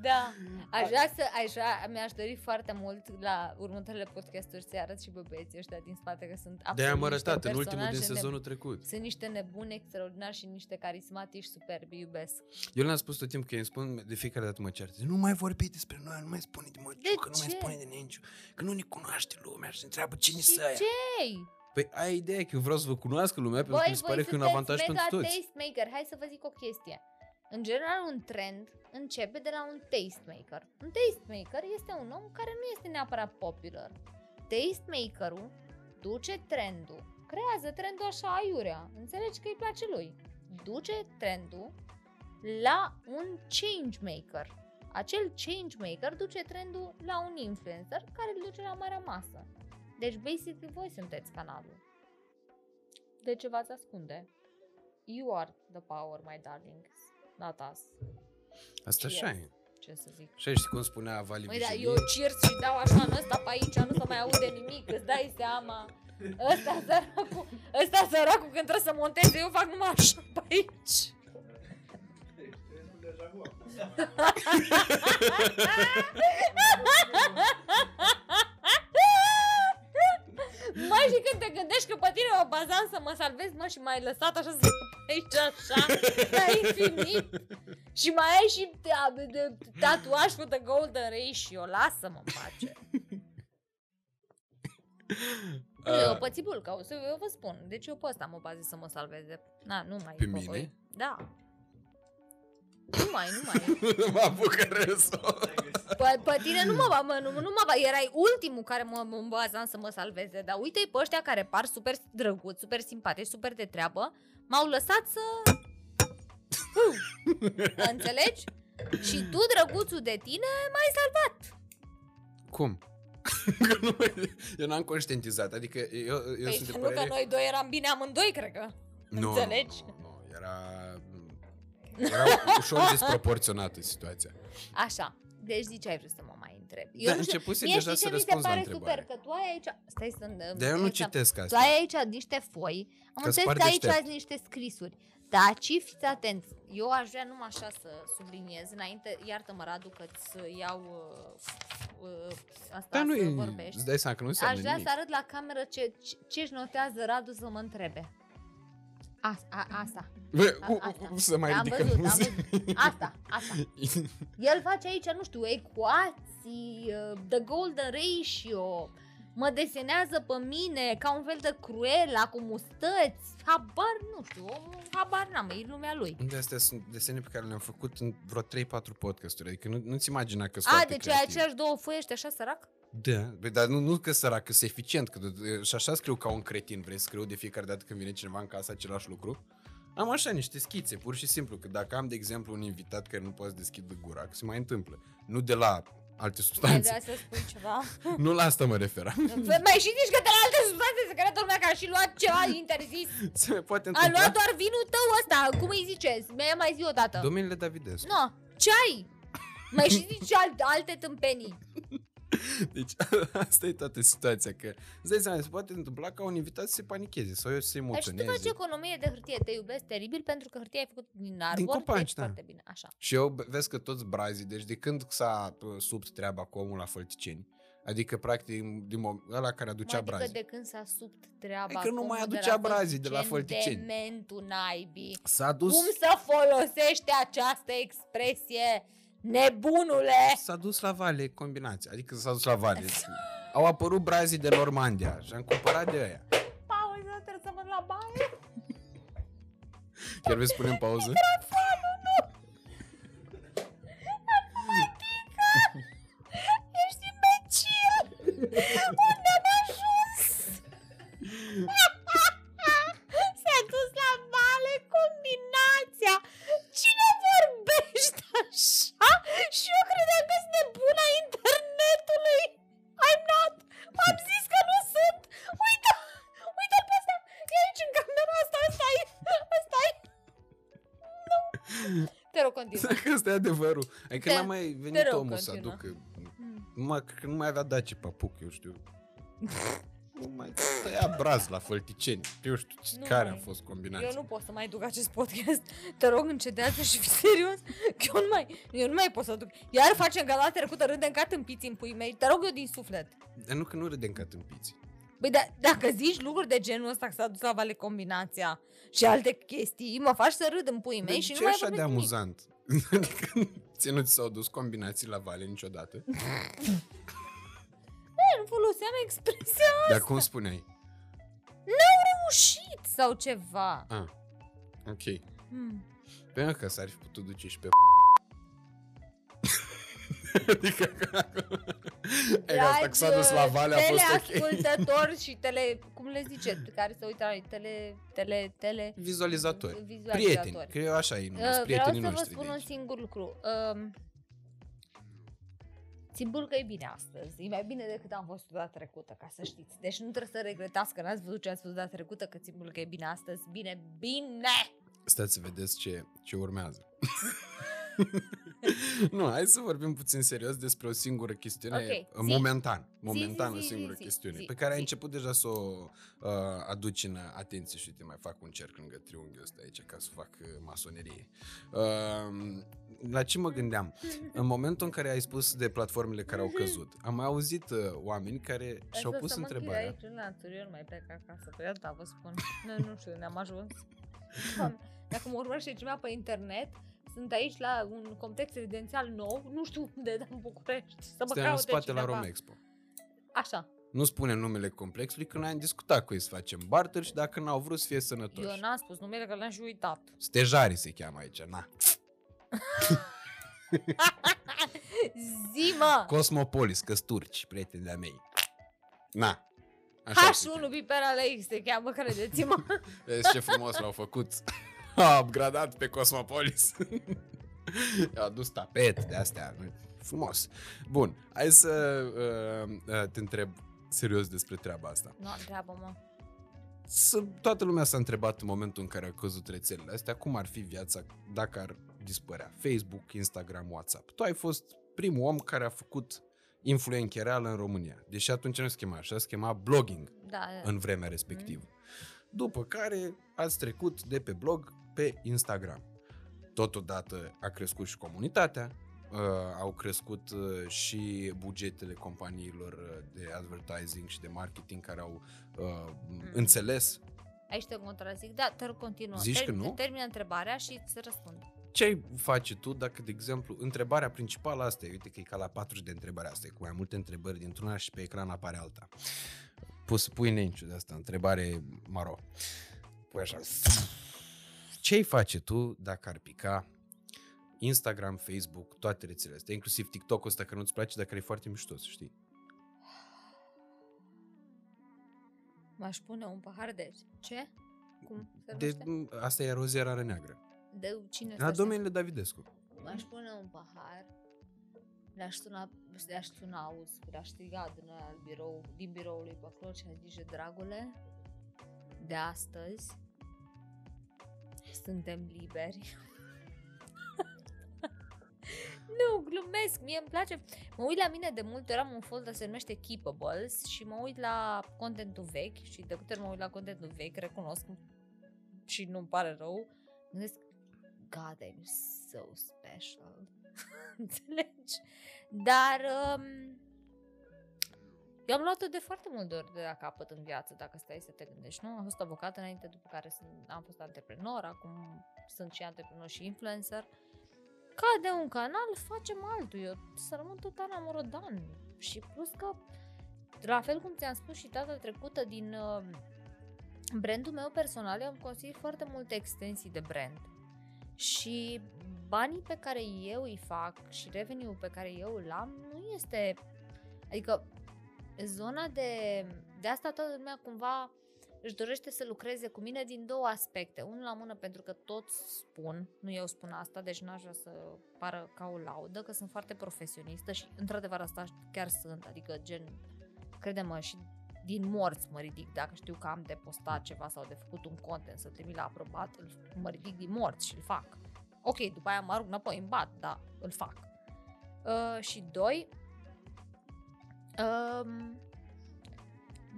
B: Da. Aș vrea să, așa, mi-aș dori foarte mult la următoarele podcasturi să arăt și pe băieții ăștia din spate că sunt absolut
A: De-aia am
B: niște
A: arătat în ultimul din
B: personaje
A: sezonul trecut.
B: Sunt niște nebuni extraordinari și niște carismatici superbi, iubesc.
A: Eu le-am spus tot timpul că îi spun de fiecare dată mă ceartă. Nu mai vorbi despre noi, nu mai spune de Măciu,
B: De
A: că nu mai
B: ce?
A: spune de Nenciu, că nu ne cunoaște lumea și se întreabă cine
B: Și
A: să aia.
B: ce
A: Păi ai ideea că eu vreau să vă cunoască lumea pentru că
B: Voi,
A: mi se
B: voi
A: pare că e un
B: sunteți
A: avantaj
B: mega
A: pentru toți.
B: tastemaker. Hai să vă zic o chestie. În general, un trend începe de la un tastemaker. Un tastemaker este un om care nu este neapărat popular. Tastemakerul duce trendul, creează trendul așa aiurea. Înțelegi că îi place lui. Duce trendul la un change maker. Acel change maker duce trendul la un influencer care îl duce la marea masă. Deci, basically, voi sunteți canalul. De ce v-ați ascunde? You are the power, my darling. Not us.
A: Asta
B: Yes.
A: așa e.
B: Ce să zic.
A: Și știi cum spunea Vali
B: Măi, da,
A: Vigilii?
B: eu cheers și dau așa în ăsta pe aici, nu se mai aude nimic, îți dai seama. Ăsta săracul, ăsta săracul când trebuie să monteze, eu fac numai așa pe aici. și când te gândești că pe tine mă bazam să mă salvez, mă, și m-ai lăsat așa să pe aici așa, la infinit. Și mai ai și ta- de- tatuaj cu The Golden Ratio, lasă-mă în pace. Nu, eu
A: Ah,
B: păți bulca, o să eu vă spun. Deci eu pe ăsta mă bazez să mă salveze. Na, nu mai.
A: Pe
B: pe
A: mine?
B: voi. Da. Nu mai, nu mai.
A: mă apucă râsul.
B: Pe, pe tine nu mă, mă, nu, nu mă, erai ultimul care mă, mă bazam să mă salveze, dar uite-i pe ăștia care par super drăguți, super simpatici, super de treabă, m-au lăsat să... Înțelegi? Și tu, drăguțul de tine, m-ai salvat.
A: Cum? Că nu mai- eu n-am conștientizat, adică eu, eu
B: Păi
A: sunt de
B: nu că
A: părere...
B: noi doi eram bine amândoi, cred că.
A: Nu,
B: înțelegi?
A: Nu, nu, nu, era... Era ușor disproporționată situația.
B: Așa. Deci de ce ai vrut să mă mai întreb?
A: Dar
B: nu știu,
A: începuse
B: mie
A: deja
B: știi
A: să
B: ce mi se
A: răspunzi la
B: pare
A: întrebare.
B: super? Că tu ai aici... Stai să...
A: Dar eu nu
B: să-
A: citesc
B: Tu
A: asta.
B: ai aici niște foi, am
A: Că
B: înțeles
A: spar
B: că aici
A: deștept.
B: ați niște scrisuri. Dar ci fiți atenți. Eu aș vrea numai așa să subliniez, înainte, iartă-mă Radu că-ți iau uh, uh, asta
A: Dar nu
B: să
A: e...
B: vorbești.
A: Îți dai seama că nu
B: Aș
A: înseamnă
B: vrea
A: nimic.
B: să arăt la cameră ce, ce, ce-și notează Radu să mă întrebe. A, a, asta.
A: Bă,
B: A-
A: u-
B: asta.
A: u- să mai
B: am
A: ridicăm
B: văzut, am
A: muzica.
B: văzut. Asta, asta. El face aici, nu știu, ecuații, uh, the golden ratio, mă desenează pe mine ca un fel de cruela cu mustăți, habar, nu știu, omul, habar n-am, e lumea lui.
A: De astea sunt desene pe care le-am făcut în vreo 3-4 podcasturi, adică nu, nu-ți imagina că sunt
B: A,
A: foarte
B: deci ai
A: creativ.
B: aceeași două foiești, așa sărac?
A: Da, bă, dar nu, nu că sărac, că sunt eficient, că de- și așa scriu ca un cretin, vrei să scriu de fiecare dată când vine cineva în casă același lucru? Am așa niște schițe, pur și simplu, că dacă am, de exemplu, un invitat care nu poate să deschidă gura, că se mai întâmplă, nu de la alte
B: Ai
A: substanțe,
B: vrea să spui ceva?
A: nu la asta mă referam.
B: mai și zici că de la alte substanțe secrete lumea că a și luat ceva interzis.
A: Se mai poate
B: A
A: întâmpla.
B: luat doar vinul tău ăsta, cum îi ziceți? Mi-ai mai zi o dată.
A: Domeniile Davidescu.
B: No, ce ai? Mai și zici alte, alte tâmpenii.
A: Deci asta e toată situația, că îți dai seama, se poate întâmpla ca un invitat să se panicheze sau eu să se
B: Dar și tu faci
A: emoționeze.
B: economie de hârtie, te iubesc teribil pentru că hârtia e făcută din arbor,
A: copaci,
B: deci
A: da.
B: foarte bine, așa.
A: Și eu be- vezi că toți brazii, deci de când s-a uh, subt treaba cu omul la Fălticeni, adică practic din mom- ăla care aducea
B: Adică
A: brazii.
B: de când s-a subt treaba
A: Adică nu
B: cu
A: mai
B: omul
A: aducea
B: de la
A: brazii de la
B: Fălticeni,
A: Fălticeni.
B: Dementul naibii.
A: S-a dus,
B: Cum să folosește această expresie, nebunule?
A: s-a dus la vale combinația, adică s-a dus la vale. Au apărut brazii de Normandia și am cumpărat de aia.
B: Pauză, trebuie să merg la baie.
A: Chiar vei spune în pauză?
B: Ești imbecil! Unde am ajuns? Te rog, continuă.
A: Că ăsta e adevărul. Adică
B: Te-
A: n-a mai venit
B: rog,
A: omul să
B: continuă.
A: aducă...
B: Mm.
A: Numai că nu mai avea daci pe apuc, eu știu. Nu mai tăia braz la fălticeni. Eu știu ce-
B: Nu
A: care
B: mai.
A: a fost combinația.
B: Eu nu pot să mai duc acest podcast. Te rog, încetează și fi serios. Că eu nu mai, eu nu mai pot să duc. Iar facem gala trecută râdem ca tâmpiți în pui mei. Te rog eu din suflet.
A: Dar nu că nu râdem ca tâmpiți.
B: Băi, da, dacă zici lucruri de genul ăsta că s-a dus la vale combinația și alte chestii, mă faci să râd în pui mei
A: De
B: și
A: ce
B: nu mai
A: așa de
B: vorbesc nimic.
A: Amuzant? adică ție nu ți s-au dus combinații la vale niciodată?
B: Nu foloseam expresia
A: Dar cum spuneai?
B: reușit sau ceva.
A: Ah, ok.
B: Hmm.
A: Pe mă că s-ar fi putut duce și pe Adică că E asta că s-a dus la vale a fost ok.
B: Teleascultători și tele... Cum le zice? Care se uită la noi? Tele... Tele... Tele...
A: Vizualizatori.
B: Vizualizatori.
A: Prieteni, că eu așa îi
B: Uh,
A: numesc,
B: vreau
A: prietenii
B: să vă
A: noștri
B: spun
A: de
B: un
A: aici.
B: singur lucru. Um, Sigur că e bine astăzi. E mai bine decât am fost data trecută, ca să știți. Deci nu trebuie să regretați că n-ați văzut ce ați văzut data trecută, că sigur că e bine astăzi. Bine, bine!
A: Stați să vedeți ce, ce urmează. nu, hai să vorbim puțin serios despre o singură chestiune,
B: Ok, zi.
A: momentan, momentan
B: zi,
A: o
B: zi,
A: singură
B: zi,
A: chestiune,
B: zi,
A: pe care ai
B: zi.
A: început deja să o uh, aduci în atenție și uite, mai fac un cerc lângă triunghiul ăsta aici ca să fac uh, masonerie. Uh, la ce mă gândeam? În momentul în care ai spus de platformele care au căzut, am mai auzit uh, oameni care și-au
B: Asta
A: pus
B: să mă închid
A: întrebarea.
B: aici în lanțuri, eu nu mai plec acasă. Păi da, vă spun. Nu, nu știu unde am ajuns. Doamne, Dacă mă urmărește cineva pe internet, sunt aici la un complex rezidențial nou, nu știu unde, dar în București. Să mă
A: Stai în
B: caute
A: spate la
B: cineva.
A: Romexpo.
B: Așa.
A: Nu spunem numele complexului, că noi am discutat cu ei să facem barter și dacă n-au vrut să fie sănătoși.
B: Eu n-am spus numele că l-am și uitat.
A: Stejarii se cheamă aici, na.
B: Zi, mă!
A: Cosmopolis, că turci, prieteni de-a mei. Na. Așa se
B: H1
A: cheamă.
B: Bipera la X se cheamă, credeți-mă.
A: Vezi ce frumos l-au făcut. A upgradat pe Cosmopolis. I-au adus tapet de astea. Frumos. Bun, hai să uh, uh, te întreb serios despre treaba asta.
B: Nu, întreabă, mă.
A: Să, toată lumea s-a întrebat în momentul în care au căzut rețelele astea cum ar fi viața dacă ar dispărea. Facebook, Instagram, WhatsApp. Tu ai fost primul om care a făcut influenchereală în România. Deși atunci nu se chema așa, se chema blogging
B: Da,
A: în vremea respectivă. După care ați trecut de pe blog pe Instagram. Totodată a crescut și comunitatea, uh, au crescut uh, și bugetele companiilor uh, de advertising și de marketing care au uh, înțeles
B: aici te contrazic. Da, te rog, continuă.
A: Zici că nu?
B: Termină întrebarea și îți răspund.
A: ce ai face tu dacă, de exemplu, întrebarea principală asta e, uite că e ca la 40 de întrebări asta, e cu mai multe întrebări dintr-una și pe ecran apare alta. Pus, pui nenciu de asta, întrebare maro. Pui așa. Ce ai face tu dacă ar pica Instagram, Facebook, toate rețelele astea, inclusiv TikTok-ul ăsta care nu-ți place, dar care e foarte mișto, să știi.
B: M-aș pune un pahar de... Ce? Cum se
A: De,
B: numește?
A: asta e erozia rară neagră.
B: De, cine
A: La
B: este
A: domeniile Davidescu.
B: M-aș pune un pahar, le-aș suna, le-aș suna auz, le-aș striga din, ăla al birou, din biroul lui pe acolo și aș zice, dragule, de astăzi Nu, glumesc, mie îmi place. Mă uit la mine de multe ori, am un folder se numește Keepables și mă uit la contentul vechi și de câte ori mă uit la contentul vechi, recunosc și nu-mi pare rău, gândesc, God, I'm so special. Înțelegi? Dar um, eu am luat-o de foarte multe ori de la capăt în viață, dacă stai să te gândești, nu? Am fost avocat înainte, după care sunt, am fost antreprenor, acum sunt și antreprenor și influencer. Ca de un canal facem altul, eu să rămân tot Ana Morodan. Și plus că, la fel cum ți-am spus și data trecută din uh, brandul meu personal, eu am construit foarte multe extensii de brand. Și banii pe care eu îi fac și revenue pe care eu îl am nu este... Adică zona de... De asta toată lumea cumva își dorește să lucreze cu mine din două aspecte. Unul la mână pentru că toți spun, nu eu spun asta, deci n-aș vrea să pară ca o laudă, că sunt foarte profesionistă și într-adevăr asta chiar sunt, adică gen, crede-mă, și din morți mă ridic, dacă știu că am de postat ceva sau de făcut un content să trimit la aprobat, îl, mă ridic din morți și îl fac. Ok, după aia mă arunc înapoi în bat, dar îl fac. Uh, și doi, um,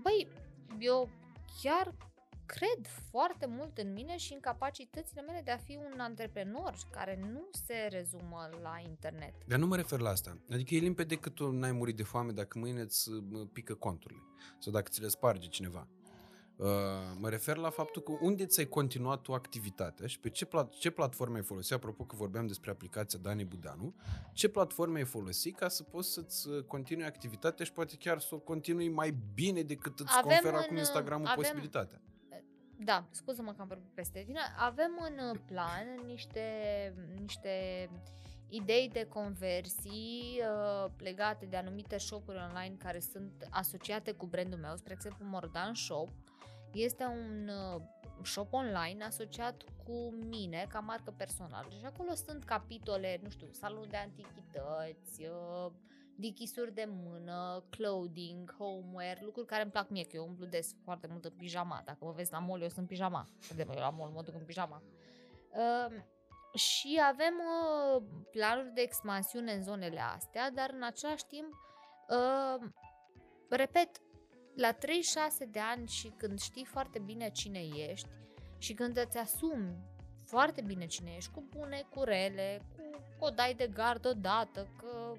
B: băi, eu chiar cred foarte mult în mine și în capacitățile mele de a fi un antreprenor care nu se rezumă la internet.
A: Dar nu mă refer la asta. Adică e limpede că tu n-ai murit de foame dacă mâine îți pică conturile sau dacă ți le sparge cineva. Uh, mă refer la faptul că unde ți-ai continuat tu activitatea și pe ce, plat- ce platforme ai folosit, apropo că vorbeam despre aplicația Dani Budanu, ce platforme ai folosit ca să poți să-ți uh, continui activitatea și poate chiar să o continui mai bine decât îți avem conferă în, acum Instagramul avem, posibilitatea.
B: Da, scuză-mă că am vorbit peste tine. Avem în plan niște, niște idei de conversii uh, legate de anumite shopuri online care sunt asociate cu brandul meu, spre exemplu Mordan Shop, este un uh, shop online asociat cu mine ca marcă personală și acolo sunt capitole, nu știu, salon de antichități, uh, dichisuri de mână, clothing, homeware, lucruri care îmi plac mie, că eu umblu des foarte mult în pijama. Dacă vă vezi la mall, eu sunt în pijama. De eu la mall mă duc în pijama. Uh, și avem uh, planuri de expansiune în zonele astea, dar în același timp, uh, repet, la 36 de ani și când știi foarte bine cine ești și când îți asumi foarte bine cine ești, cu bune, cu rele, cu o dai de gard odată, că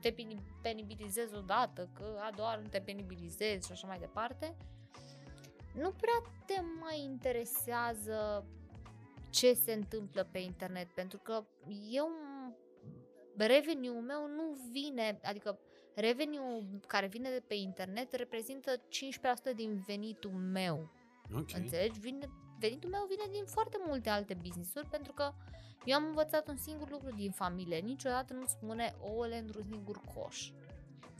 B: te penibilizezi odată, că a doua nu te penibilizezi și așa mai departe, nu prea te mai interesează ce se întâmplă pe internet, pentru că eu revenue-ul meu nu vine, adică revenue care vine de pe internet reprezintă 15% din venitul meu.
A: Okay.
B: Înțelegi? Vine, venitul meu vine din foarte multe alte business-uri pentru că eu am învățat un singur lucru din familie. Niciodată nu spune ouăle într-un singur coș.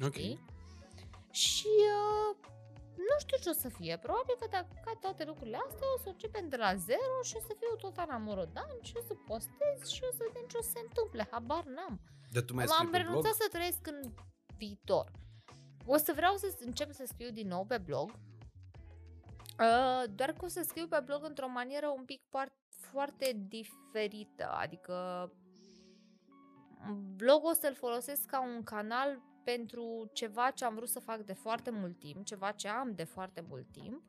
A: Ok. Știi?
B: Și uh, nu știu ce o să fie. Probabil că dacă ca toate lucrurile astea o să începem de la zero și o să fiu tot Ana Morodan și o să postez și o să vedem ce o să se întâmple. Habar n-am.
A: Dar tu mai
B: Am renunțat să trăiesc în viitor. O să vreau să încep să scriu din nou pe blog, uh, doar că o să scriu pe blog într-o manieră un pic foarte diferită, adică blogul o să-l folosesc ca un canal pentru ceva ce am vrut să fac de foarte mult timp, ceva ce am de foarte mult timp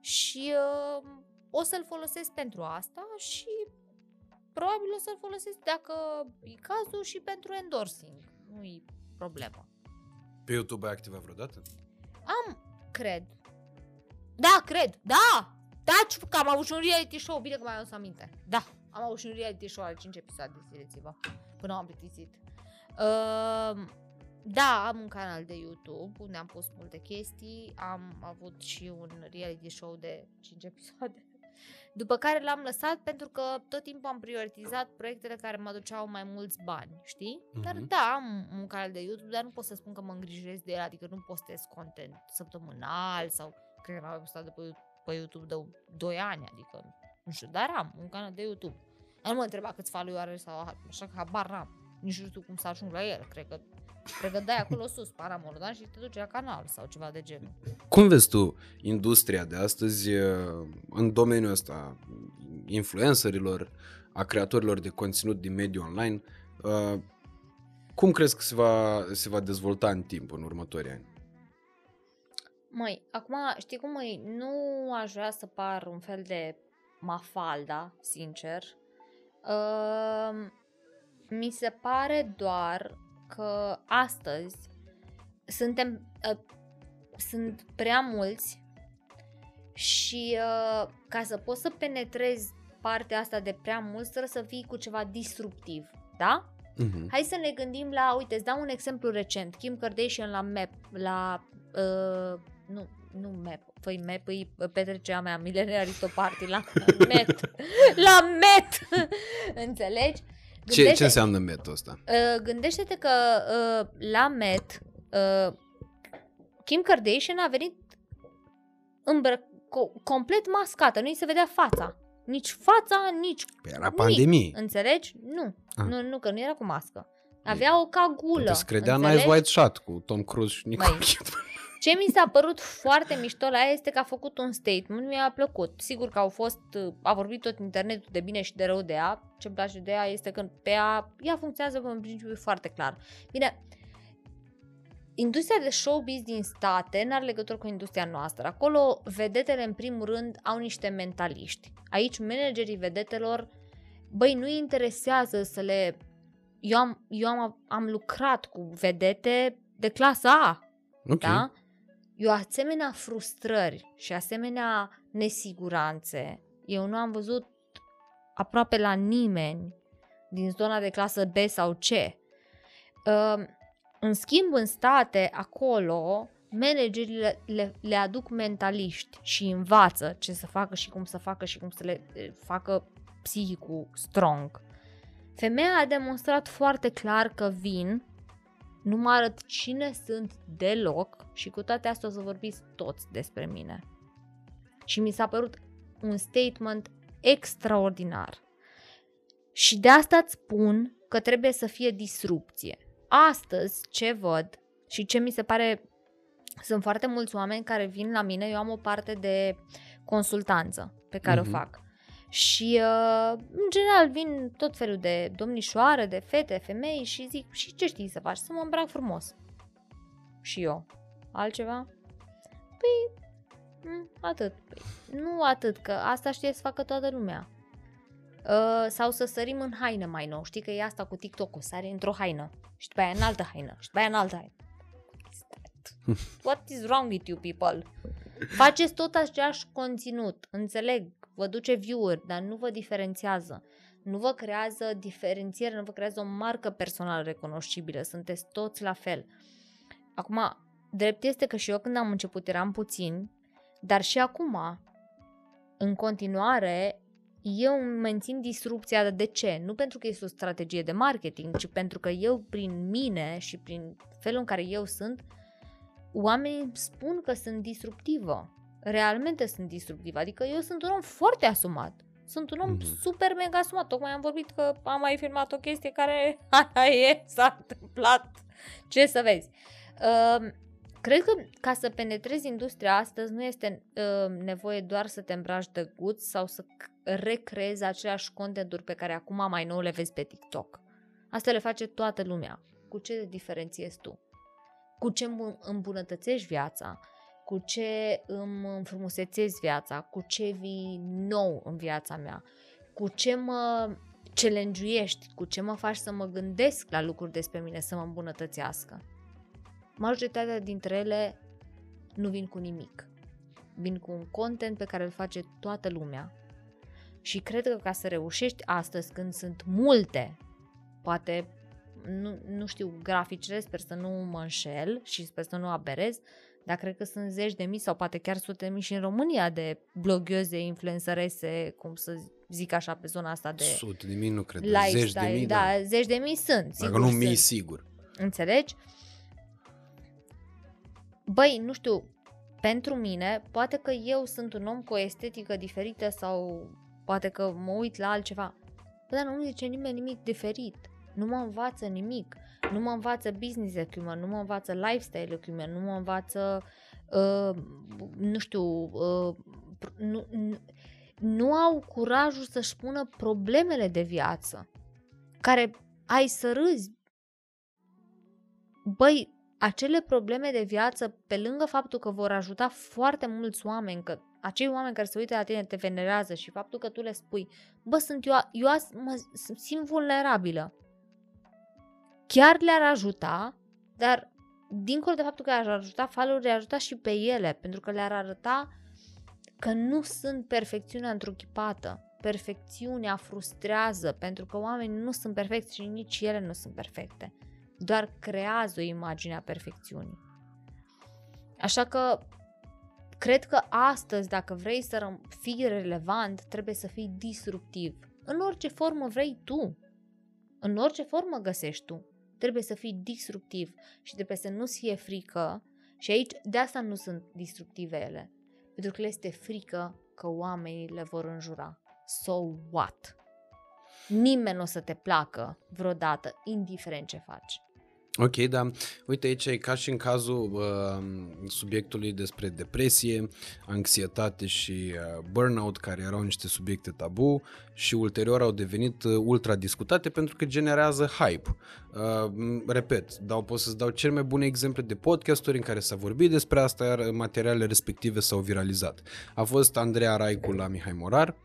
B: și uh, o să-l folosesc pentru asta și probabil o să-l folosesc dacă e cazul și pentru endorsing. Nu e problemă.
A: Pe YouTube ai activat vreodată?
B: Am, cred. Da, cred, da! Da, că am avut și un reality show, bine că mai am să aminte. Da, am avut și un reality show al 5 episoade, zileți-vă, până am plictisit. Uh, da, am un canal de YouTube unde am pus multe chestii, am avut și un reality show de 5 episoade după care l-am lăsat pentru că tot timpul am prioritizat proiectele care mă aduceau mai mulți bani, știi? Uh-huh. Dar da, am un canal de YouTube, dar nu pot să spun că mă îngrijesc de el, adică nu postez content săptămânal sau cred că am postat de pe, pe YouTube de 2 ani, adică nu știu, dar am un canal de YouTube. Nu mă întreba câți follower are sau așa că habar n-am. Nici nu știu cum să ajung la el, cred că Cred că dai acolo sus paramordan și te duci la canal sau ceva de genul.
A: Cum vezi tu industria de astăzi uh, în domeniul ăsta, influencerilor, a creatorilor de conținut din mediul online? Uh, Cum crezi că se va, se va dezvolta în timp, în următorii ani?
B: Măi, acum, știi cum, măi, nu aș vrea să par un fel de mafalda, sincer. Uh, mi se pare doar că astăzi suntem, uh, sunt prea mulți și uh, ca să poți să penetrezi partea asta de prea mulți, trebuie să fii cu ceva disruptiv, da?
A: Uh-huh.
B: Hai să ne gândim la, uite, îți dau un exemplu recent, Kim Kardashian la MAP, la, uh, nu, nu MAP, păi MAP e petrecerea mea, Millennial Aristoparty, la MET, la MET, înțelegi?
A: Ce, ce înseamnă MET ăsta?
B: Uh, gândește-te că uh, la MET, uh, Kim Kardashian a venit îmbră- co- complet mascată, nu-i se vedea fața. Nici fața, nici
A: Păi era
B: nimic.
A: pandemie.
B: Înțelegi? Nu.
A: Ah.
B: nu. Nu, că nu era cu mască. Avea o cagulă.
A: Se credea
B: înțelegi?
A: Nice White Shot cu Tom Cruise și Nicole
B: Măi.
A: Kidman.
B: Ce mi s-a părut foarte mișto la ea este că a făcut un statement, mi-a plăcut. Sigur că au fost, a vorbit tot internetul de bine și de rău de ea. Ce-mi place de ea este că pe ea, ea funcționează în principiu foarte clar. Bine, industria de showbiz din state nu are legătură cu industria noastră. Acolo vedetele în primul rând au niște mentaliști. Aici managerii vedetelor, băi, nu îi interesează să le... Eu am, eu am, am lucrat cu vedete de clasa A,
A: Ok.
B: da? Eu asemenea frustrări și asemenea nesiguranțe, eu nu am văzut aproape la nimeni din zona de clasă B sau C. Uh, În schimb, în state, acolo, managerii le, le, le aduc mentaliști și învață ce să facă și cum să facă și cum să le eh, facă psihicul strong. Femeia a demonstrat foarte clar că vin, nu mă arăt cine sunt deloc și cu toate astea o să vorbiți toți despre mine. Și mi s-a părut un statement extraordinar. Și de asta îți spun că trebuie să fie disrupție. Astăzi ce văd și ce mi se pare sunt foarte mulți oameni care vin la mine, eu am o parte de consultanță pe care
A: Mhm.
B: o fac. Și uh, în general vin tot felul de domnișoare, de fete, femei și zic, și ce știi să faci? Să mă îmbrac frumos. Și eu. Altceva? Păi, m, atât. Păi, nu atât, că asta știe să facă toată lumea. Uh, sau să sărim în haină mai nou. Știi că e asta cu TikTok-ul, sare într-o haină și după aia în altă haină și după aia în altă haină. What is that? What is wrong with you people? Faceți tot același conținut, înțeleg, vă duce view-uri, dar nu vă diferențiază. Nu vă creează diferențiere, nu vă creează o marcă personală recunoscibilă, sunteți toți la fel. Acum, drept este că și eu când am început eram puțin, dar și acum, în continuare, eu mențin disrupția. De ce? Nu pentru că este o strategie de marketing, ci pentru că eu, prin mine și prin felul în care eu sunt, oamenii îmi spun că sunt disruptivă. Realmente sunt disruptivă. Adică eu sunt un om foarte asumat. Sunt un om
A: Mhm.
B: super mega asumat. Tocmai am vorbit că am mai filmat o chestie care aia e, s-a întâmplat. Ce să vezi. Uh, cred că ca să penetrezi industria astăzi nu este uh, nevoie doar să te îmbraci de guț sau să c- recreezi aceleași contenturi pe care acum mai nou le vezi pe TikTok. Asta le face toată lumea. Cu ce te diferențiezi tu? Cu ce îmbun- îmbunătățești viața? Cu ce îmi înfrumusețezi viața? Cu ce vii nou în viața mea? Cu ce mă challenge Cu ce mă faci să mă gândesc la lucruri despre mine, să mă îmbunătățească? Majoritatea dintre ele nu vin cu nimic. Vin cu un content pe care îl face toată lumea. Și cred că ca să reușești astăzi, când sunt multe, poate, nu, nu știu graficele, sper să nu mă înșel și sper să nu aberez, dar cred că sunt zeci de mii sau poate chiar sute de mii și în România de bloghioze, influencerese, cum să zic așa, pe zona asta de
A: Sute de mii nu cred,
B: lifestyle.
A: zeci de mii,
B: da,
A: da.
B: zeci de mii sunt, sigur
A: Dacă nu
B: sunt.
A: mii, sigur.
B: Înțelegi? Băi, nu știu, pentru mine, poate că eu sunt un om cu o estetică diferită sau poate că mă uit la altceva. Bă, dar nu îmi zice nimeni nimic diferit. Nu mă învață nimic. Nu mă învață business acumen, nu mă învață lifestyle acumen, nu mă învață, uh, nu știu, uh, pr- nu, nu, nu au curajul să-și pună problemele de viață care ai să râzi. Băi, acele probleme de viață, pe lângă faptul că vor ajuta foarte mulți oameni, că acei oameni care se uită la tine te venerează și faptul că tu le spui, bă, sunt eu, eu azi mă simt vulnerabilă, chiar le-ar ajuta, dar dincolo de faptul că le-ar ajuta, falul le-ar ajuta și pe ele, pentru că le-ar arăta că nu sunt perfecțiunea întruchipată. Perfecțiunea frustrează pentru că oamenii nu sunt perfecți și nici ele nu sunt perfecte. Doar creează o imagine a perfecțiunii. Așa că cred că astăzi, dacă vrei să fii relevant, trebuie să fii disruptiv. În orice formă vrei tu. În orice formă găsești tu. Trebuie să fii disruptiv și trebuie să nu-ți fie frică și aici de asta nu sunt disruptive ele. Pentru că le este frică că oamenii le vor înjura. So what? Nimeni nu o să te placă vreodată, indiferent ce faci.
A: Ok, da. Uite, aici e ca și în cazul uh, subiectului despre depresie, anxietate și uh, burnout, care erau niște subiecte tabu și ulterior au devenit uh, ultra discutate pentru că generează hype. Uh, repet, dau, pot să-ți dau cel mai bune exemple de podcasturi în care s-a vorbit despre asta, iar materialele respective s-au viralizat. A fost Andreea Raicu la Mihai Morar,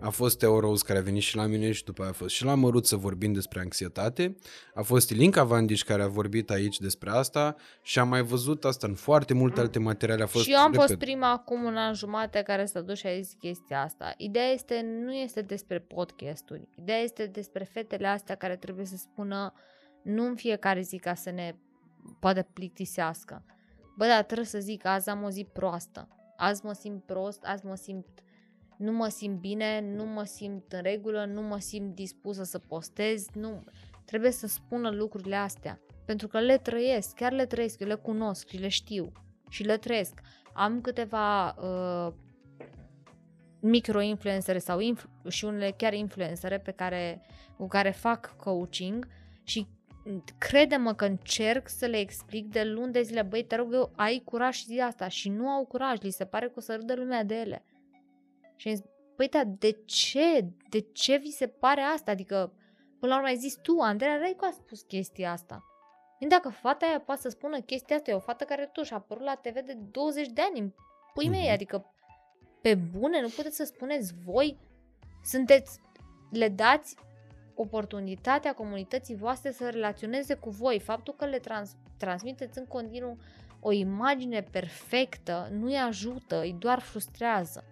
A: a fost Teo Rose care a venit și la mine și după aia a fost și la Mărut să vorbim despre anxietate. A fost Ilinca Vandiș care a vorbit aici despre asta și am mai văzut asta în foarte multe alte materiale. A fost,
B: și eu am repet, fost prima acum un an jumate care s-a dus și a zis chestia asta. Ideea este, nu este despre podcasturi. Ideea este despre fetele astea care trebuie să spună nu în fiecare zi ca să ne poate plictisească. Bă, dar trebuie să zic, azi am o zi proastă. Azi mă simt prost, azi mă simt nu mă simt bine, nu mă simt în regulă, nu mă simt dispusă să postez, nu... Trebuie să spună lucrurile astea, pentru că le trăiesc, chiar le trăiesc, eu le cunosc și le știu și le trăiesc. Am câteva uh, micro-influencere sau inf- și unele chiar influencere pe care, cu care fac coaching și crede-mă că încerc să le explic de luni de zile, băi, te rog eu, ai curaj și zi asta și nu au curaj, li se pare că o să râdă lumea de ele. Și am zis, păi da, de ce? De ce vi se pare asta? Adică, până la urmă ai zis tu, Andreea Raicu a spus chestia asta. Dacă fata aia poate să spună chestia asta, e o fată care tu și-a apărut la TV de 20 de ani, pui mei, mm-hmm. adică pe bune, nu puteți să spuneți voi, sunteți, le dați oportunitatea comunității voastre să relaționeze cu voi. Faptul că le trans- transmiteți în continuu o imagine perfectă nu îi ajută, îi doar frustrează.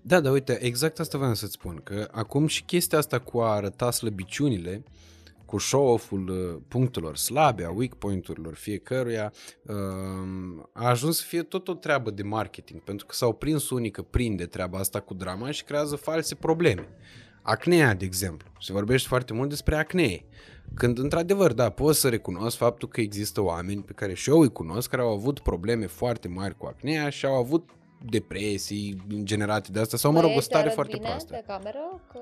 A: Da, da, uite, exact asta vreau să-ți spun, că acum și chestia asta cu a arăta slăbiciunile, cu show-off-ul uh, punctelor slabe, a weak point-urilor fiecăruia, um, a ajuns să fie tot o treabă de marketing, pentru că s-au prins unii că prinde treaba asta cu drama și creează false probleme. Acnea, de exemplu. Se vorbește foarte mult despre acnee. Când, într-adevăr, da, pot să recunosc faptul că există oameni pe care și eu îi cunosc, care au avut probleme foarte mari cu acnea și au avut depresii generate de asta sau, mă rog, o stare foarte
B: bine
A: proastă.
B: de cameră, că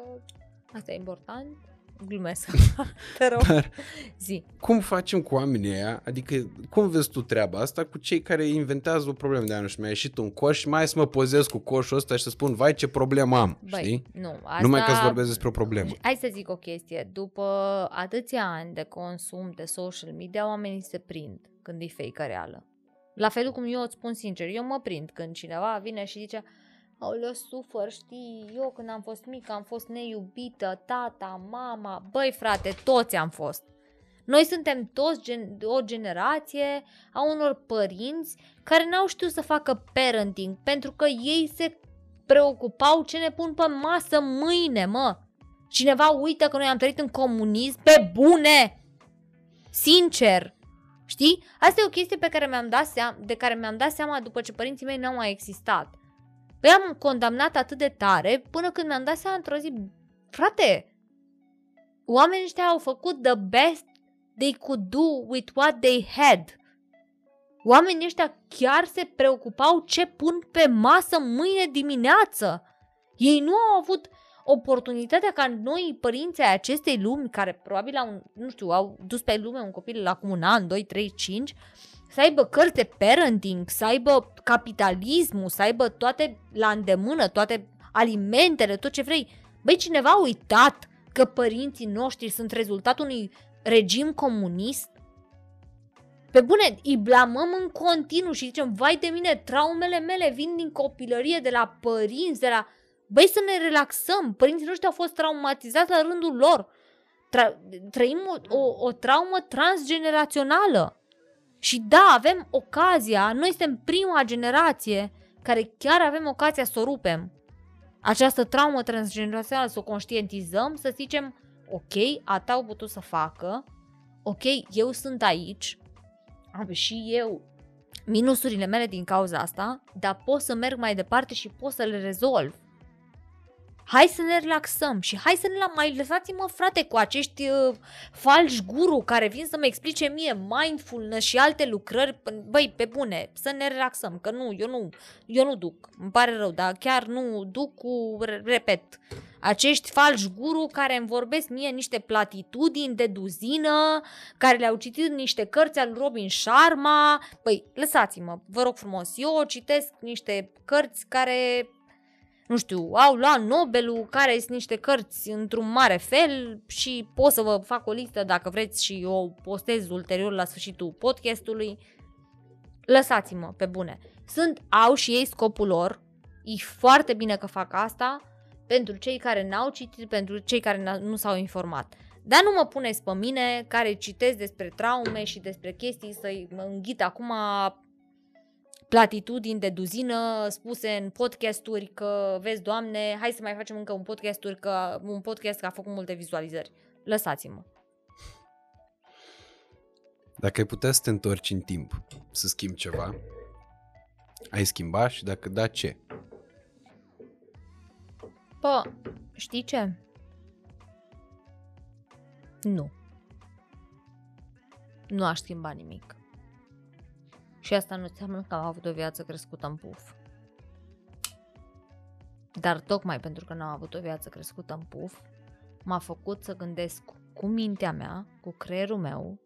B: asta e important. Glumesc. Te rog. Dar Zi.
A: Cum facem cu oamenii aia? Adică, cum vezi tu treaba asta cu cei care inventează o problemă de anul și mi-a ieșit un coș și mai să mă pozez cu coșul ăsta și să spun, vai ce problemă am, Băi, știi?
B: Nu, asta...
A: Numai ca să vorbesc despre o problemă.
B: Hai să zic o chestie. După atâția ani de consum de social media, oamenii se prind când e fake reală. La fel cum eu îți spun sincer, eu mă prind când cineva vine și zice Aoleu, sufăr, știi, eu când am fost mică am fost neiubită, tata, mama, băi frate, toți am fost. Noi suntem toți gen- o generație a unor părinți care n-au știut să facă parenting pentru că ei se preocupau ce ne pun pe masă mâine, mă. Cineva uită că noi am trăit în comunism pe bune. Sincer, Știi? Asta e o chestie pe care mi-am dat seama, de care mi-am dat seama după ce părinții mei nu au mai existat. Păi am condamnat atât de tare până când mi-am dat seama într-o zi, frate, oamenii ăștia au făcut the best they could do with what they had. Oamenii ăștia chiar se preocupau ce pun pe masă mâine dimineață. Ei nu au avut oportunitatea ca noi, părinții ai acestei lumi, care probabil au, nu știu, au dus pe lume un copil la acum un an, 2, 3, 5, să aibă cărți de parenting, să aibă capitalismul, să aibă toate la îndemână, toate alimentele, tot ce vrei. Băi, cineva a uitat că părinții noștri sunt rezultatul unui regim comunist? Pe bune, îi blamăm în continuu și zicem, vai de mine, traumele mele vin din copilărie, de la părinți, de la... Băi, să ne relaxăm, părinții noștri au fost traumatizați la rândul lor. Tra- trăim o, o, o traumă transgenerațională. Și da, avem ocazia, noi suntem prima generație care chiar avem ocazia să o rupem. Această traumă transgenerațională să o conștientizăm, să zicem, ok, ata au putut să facă, ok, eu sunt aici, am și eu minusurile mele din cauza asta, dar pot să merg mai departe și pot să le rezolv. Hai să ne relaxăm și hai să ne la mai lăsați-mă frate cu acești uh, falși guru care vin să mă explice mie mindfulness și alte lucrări. Băi, pe bune, să ne relaxăm, că nu, eu nu, eu nu duc. Îmi pare rău, dar chiar nu duc cu, repet, acești falși guru care îmi vorbesc mie niște platitudini de duzină, care le-au citit niște cărți al Robin Sharma. Păi, lăsați-mă, vă rog frumos, eu citesc niște cărți care nu știu, au luat Nobelul, care sunt niște cărți într-un mare fel și pot să vă fac o listă dacă vreți și o postez ulterior la sfârșitul podcastului. Lăsați-mă, pe bune. Sunt, au și ei scopul lor, e foarte bine că fac asta, pentru cei care n-au citit, pentru cei care nu s-au informat. Dar nu mă puneți pe mine care citesc despre traume și despre chestii să-i înghit acum platitudini de duzină spuse în podcasturi că, vezi, doamne, hai să mai facem încă un podcasturi că un podcast că a făcut multe vizualizări. Lăsați-mă.
A: Dacă ai putea să te întorci în timp, să schimbi ceva, ai schimba și dacă da, ce?
B: Pă, știi ce? Nu. Nu aș schimba nimic. Și asta nu înseamnă că am avut o viață crescută în puf. Dar tocmai pentru că n-am avut o viață crescută în puf, m-a făcut să gândesc cu mintea mea, cu creierul meu,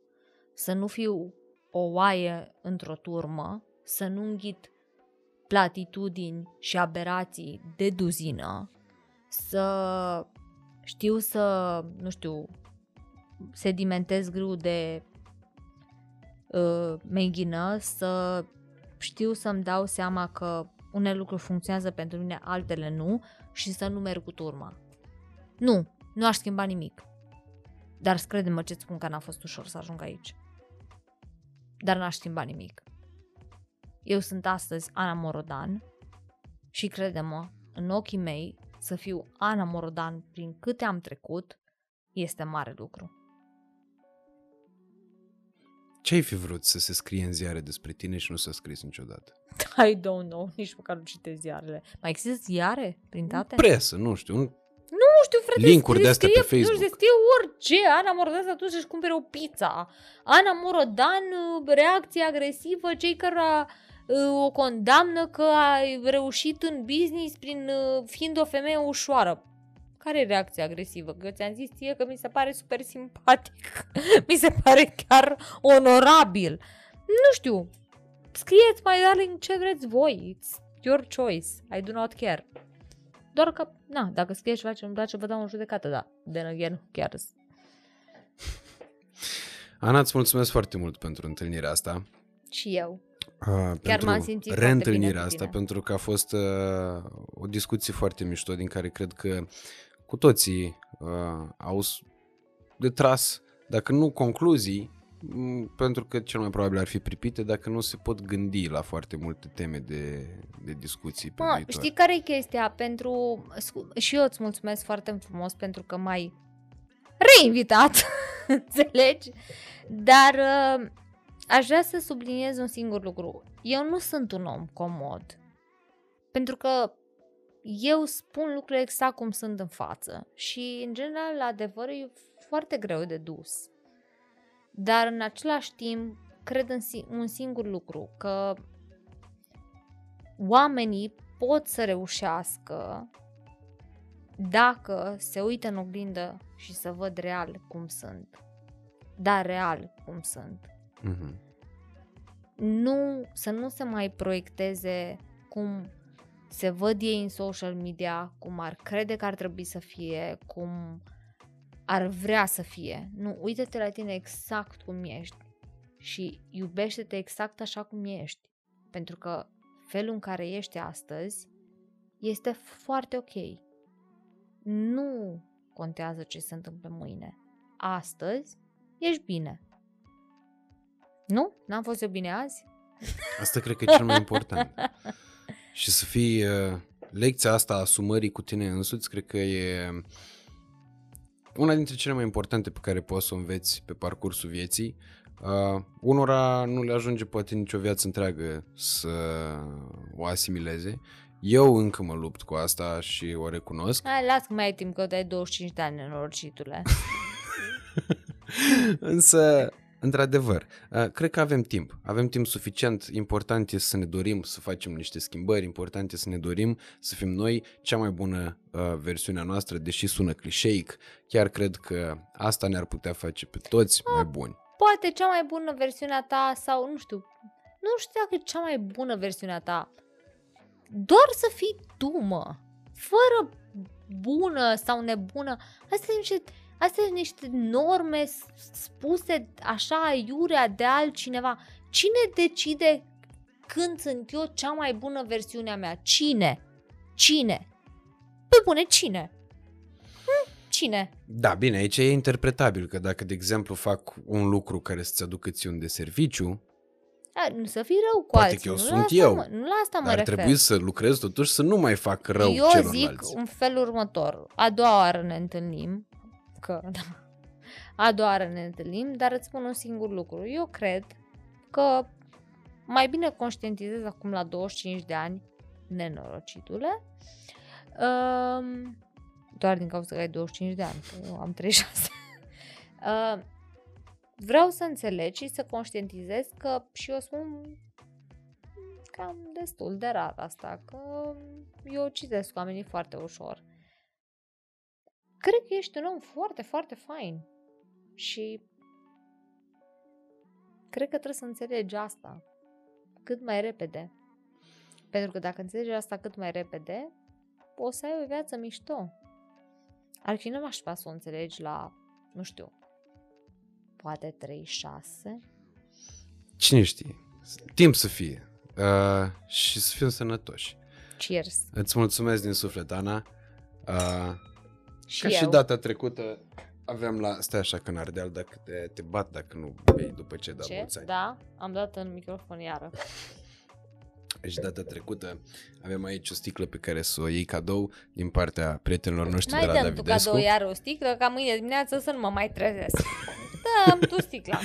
B: să nu fiu o oaie într-o turmă, să nu înghit platitudini și aberații de duzină, să știu să, nu știu, sedimentez grâu de uh, meghină, să știu să-mi dau seama că unele lucruri funcționează pentru mine, altele nu și să nu merg cu turma. Nu, nu aș schimba nimic. Dar crede-mă ce spun că n-a fost ușor să ajung aici. Dar n-aș schimba nimic. Eu sunt astăzi Ana Morodan și crede-mă, în ochii mei, să fiu Ana Morodan prin câte am trecut, este mare lucru.
A: Ce ai fi vrut să se scrie în ziare despre tine și nu s-a scris niciodată?
B: I don't know, nici măcar nu citesc ziarele. Mai există ziare printate?
A: Presă, nu știu. Un...
B: Nu știu, frate,
A: Linkuri de astea pe Facebook.
B: Nu știu, scrie orice. Ana Morodan să duce și cumpere o pizza. Ana Morodan, reacție agresivă, cei care o condamnă că a reușit în business prin fiind o femeie ușoară. Care e reacția agresivă? Că ți-am zis ție că mi se pare super simpatic. mi se pare chiar onorabil. Nu știu. Scrieți mai darling ce vreți voi. It's your choice. I do not care. Doar că, na, dacă scrieți ceva ce îmi place, vă dau o judecată, da. Then again, who cares?
A: Ana, îți mulțumesc foarte mult pentru întâlnirea asta.
B: Și eu.
A: Uh, Chiar m-am simțit reîntâlnirea asta, pentru că a fost uh, o discuție foarte mișto, din care cred că cu toții uh, au de tras, dacă nu concluzii, pentru că cel mai probabil ar fi pripite dacă nu se pot gândi la foarte multe teme de, de discuții pe
B: Ma,
A: viitor.
B: Știi care e chestia? Pentru, și eu îți mulțumesc foarte frumos pentru că m-ai reinvitat, înțelegi? Dar uh, aș vrea să subliniez un singur lucru. Eu nu sunt un om comod. Pentru că eu spun lucrurile exact cum sunt în față și, în general, adevărul e foarte greu de dus. Dar, în același timp, cred în un singur lucru, că oamenii pot să reușească dacă se uită în oglindă și să văd real cum sunt. Da, real cum sunt. Mm-hmm. Nu, să nu se mai proiecteze cum se văd ei în social media, cum ar crede că ar trebui să fie, cum ar vrea să fie. Nu, uite-te la tine exact cum ești. și iubește-te exact așa cum ești. Pentru că felul în care ești astăzi este foarte ok. Nu contează ce se întâmplă mâine. Astăzi ești bine. Nu? N-am fost eu bine azi?
A: Asta cred că e cel mai important. și să fii uh, lecția asta a asumării cu tine însuți, cred că e una dintre cele mai importante pe care poți să o înveți pe parcursul vieții. Uh, unora nu le ajunge poate nicio viață întreagă să o asimileze. Eu încă mă lupt cu asta și o recunosc.
B: Hai, las că mai ai timp că ai 25 de ani, nenorocitule.
A: Însă, într-adevăr, uh, cred că avem timp. Avem timp suficient. Important este să ne dorim să facem niște schimbări, important este să ne dorim să fim noi cea mai bună uh, versiunea noastră, deși sună clișeic. Chiar cred că asta ne-ar putea face pe toți mai buni.
B: Poate cea mai bună versiunea ta sau, nu știu, nu știu dacă e cea mai bună versiunea ta. Doar să fii tu, mă. Fără bună sau nebună. Astea sunt niște Astea sunt niște norme spuse așa iurea de altcineva. Cine decide când sunt eu cea mai bună versiune a mea? Cine? Cine? Pe bune, cine? Hm? Cine?
A: Da, bine, aici e interpretabil că dacă, de exemplu, fac un lucru care să-ți aducă ți un de serviciu,
B: a, nu să fii rău cu
A: Poate
B: alții.
A: că eu
B: nu
A: sunt
B: la asta
A: eu,
B: Mă, nu la asta mă
A: dar
B: refer.
A: trebuie să lucrez totuși să nu mai fac rău
B: Eu
A: celorlalți.
B: zic în felul următor. A doua oară ne întâlnim, că da, a doua oară ne întâlnim, dar îți spun un singur lucru. Eu cred că mai bine conștientizez acum la 25 de ani, nenorocitule, um, doar din cauza că ai 25 de ani, că eu am 36. uh, vreau să înțelegi și să conștientizez că și eu spun cam destul de rar asta, că eu citesc oamenii foarte ușor. Cred că ești un om foarte, foarte fain și cred că trebuie să înțelegi asta cât mai repede. Pentru că dacă înțelegi asta cât mai repede, o să ai o viață mișto. Ar fi nu aș să o înțelegi la, nu știu, poate 36.
A: Cine știe? Timp să fie. Uh, și să fim sănătoși.
B: Cheers!
A: Îți mulțumesc din suflet, Ana. Uh,
B: Și
A: ca
B: eu.
A: și data trecută aveam la... Stai așa că în Ardeal dacă te, te bat dacă nu bei după ce ai dat
B: Ce?
A: mulți ani.
B: Da, am dat în microfon iară.
A: Și data trecută avem aici o sticlă pe care să o iei cadou din partea prietenilor noștri
B: Mai
A: de la
B: dăm tu
A: Davidescu.
B: cadou iară o sticlă ca mâine dimineață să nu mă mai trezesc. Dăm tu sticla.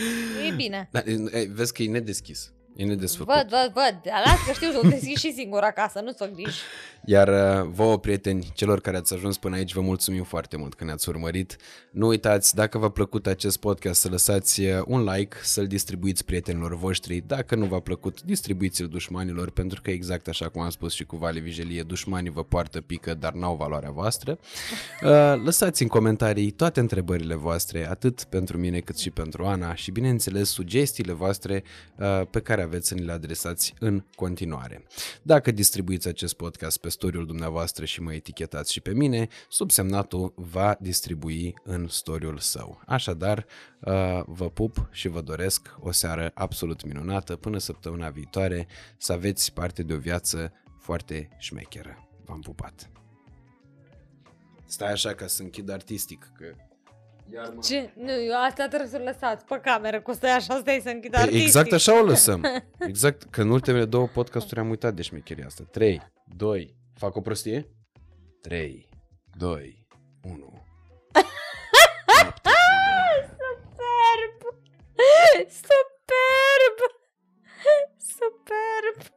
B: E bine.
A: Da, e, vezi că e nedeschis. E nedesfăcut.
B: Văd, văd, văd. Las că știu să o deschid și singur acasă, nu-ți fă griji.
A: Iar uh, vouă, prieteni, celor care ați ajuns până aici, vă mulțumim foarte mult că ne-ați urmărit. Nu uitați, dacă v-a plăcut acest podcast, să lăsați uh, un like, să-l distribuiți prietenilor voștri. Dacă nu v-a plăcut, distribuiți-l dușmanilor, pentru că exact așa cum am spus și cu Vale Vigelie, dușmanii vă poartă pică, dar n-au valoarea voastră. Uh, Lăsați în comentarii toate întrebările voastre, atât pentru mine cât și pentru Ana și, bineînțeles, sugestiile voastre uh, pe care aveți să ni le adresați în continuare. Dacă distribuiți acest podcast pe storiul dumneavoastră și mă etichetați și pe mine, subsemnatul va distribui în storiul său. Așadar, uh, vă pup și vă doresc o seară absolut minunată până săptămâna viitoare să aveți parte de o viață foarte șmecheră. V-am pupat! Stai așa ca să închid artistic, că iar mă...
B: Ce? Nu, eu asta trebuie să-l lăsați pe cameră, că stai așa, stai să închid
A: păi,
B: artistic.
A: Exact așa o lăsăm. Exact, că în ultimele două podcasturi am uitat deci, de șmecheria asta. 3, 2, fac o prostie? 3, 2, 1. Superb! Superb! Superb!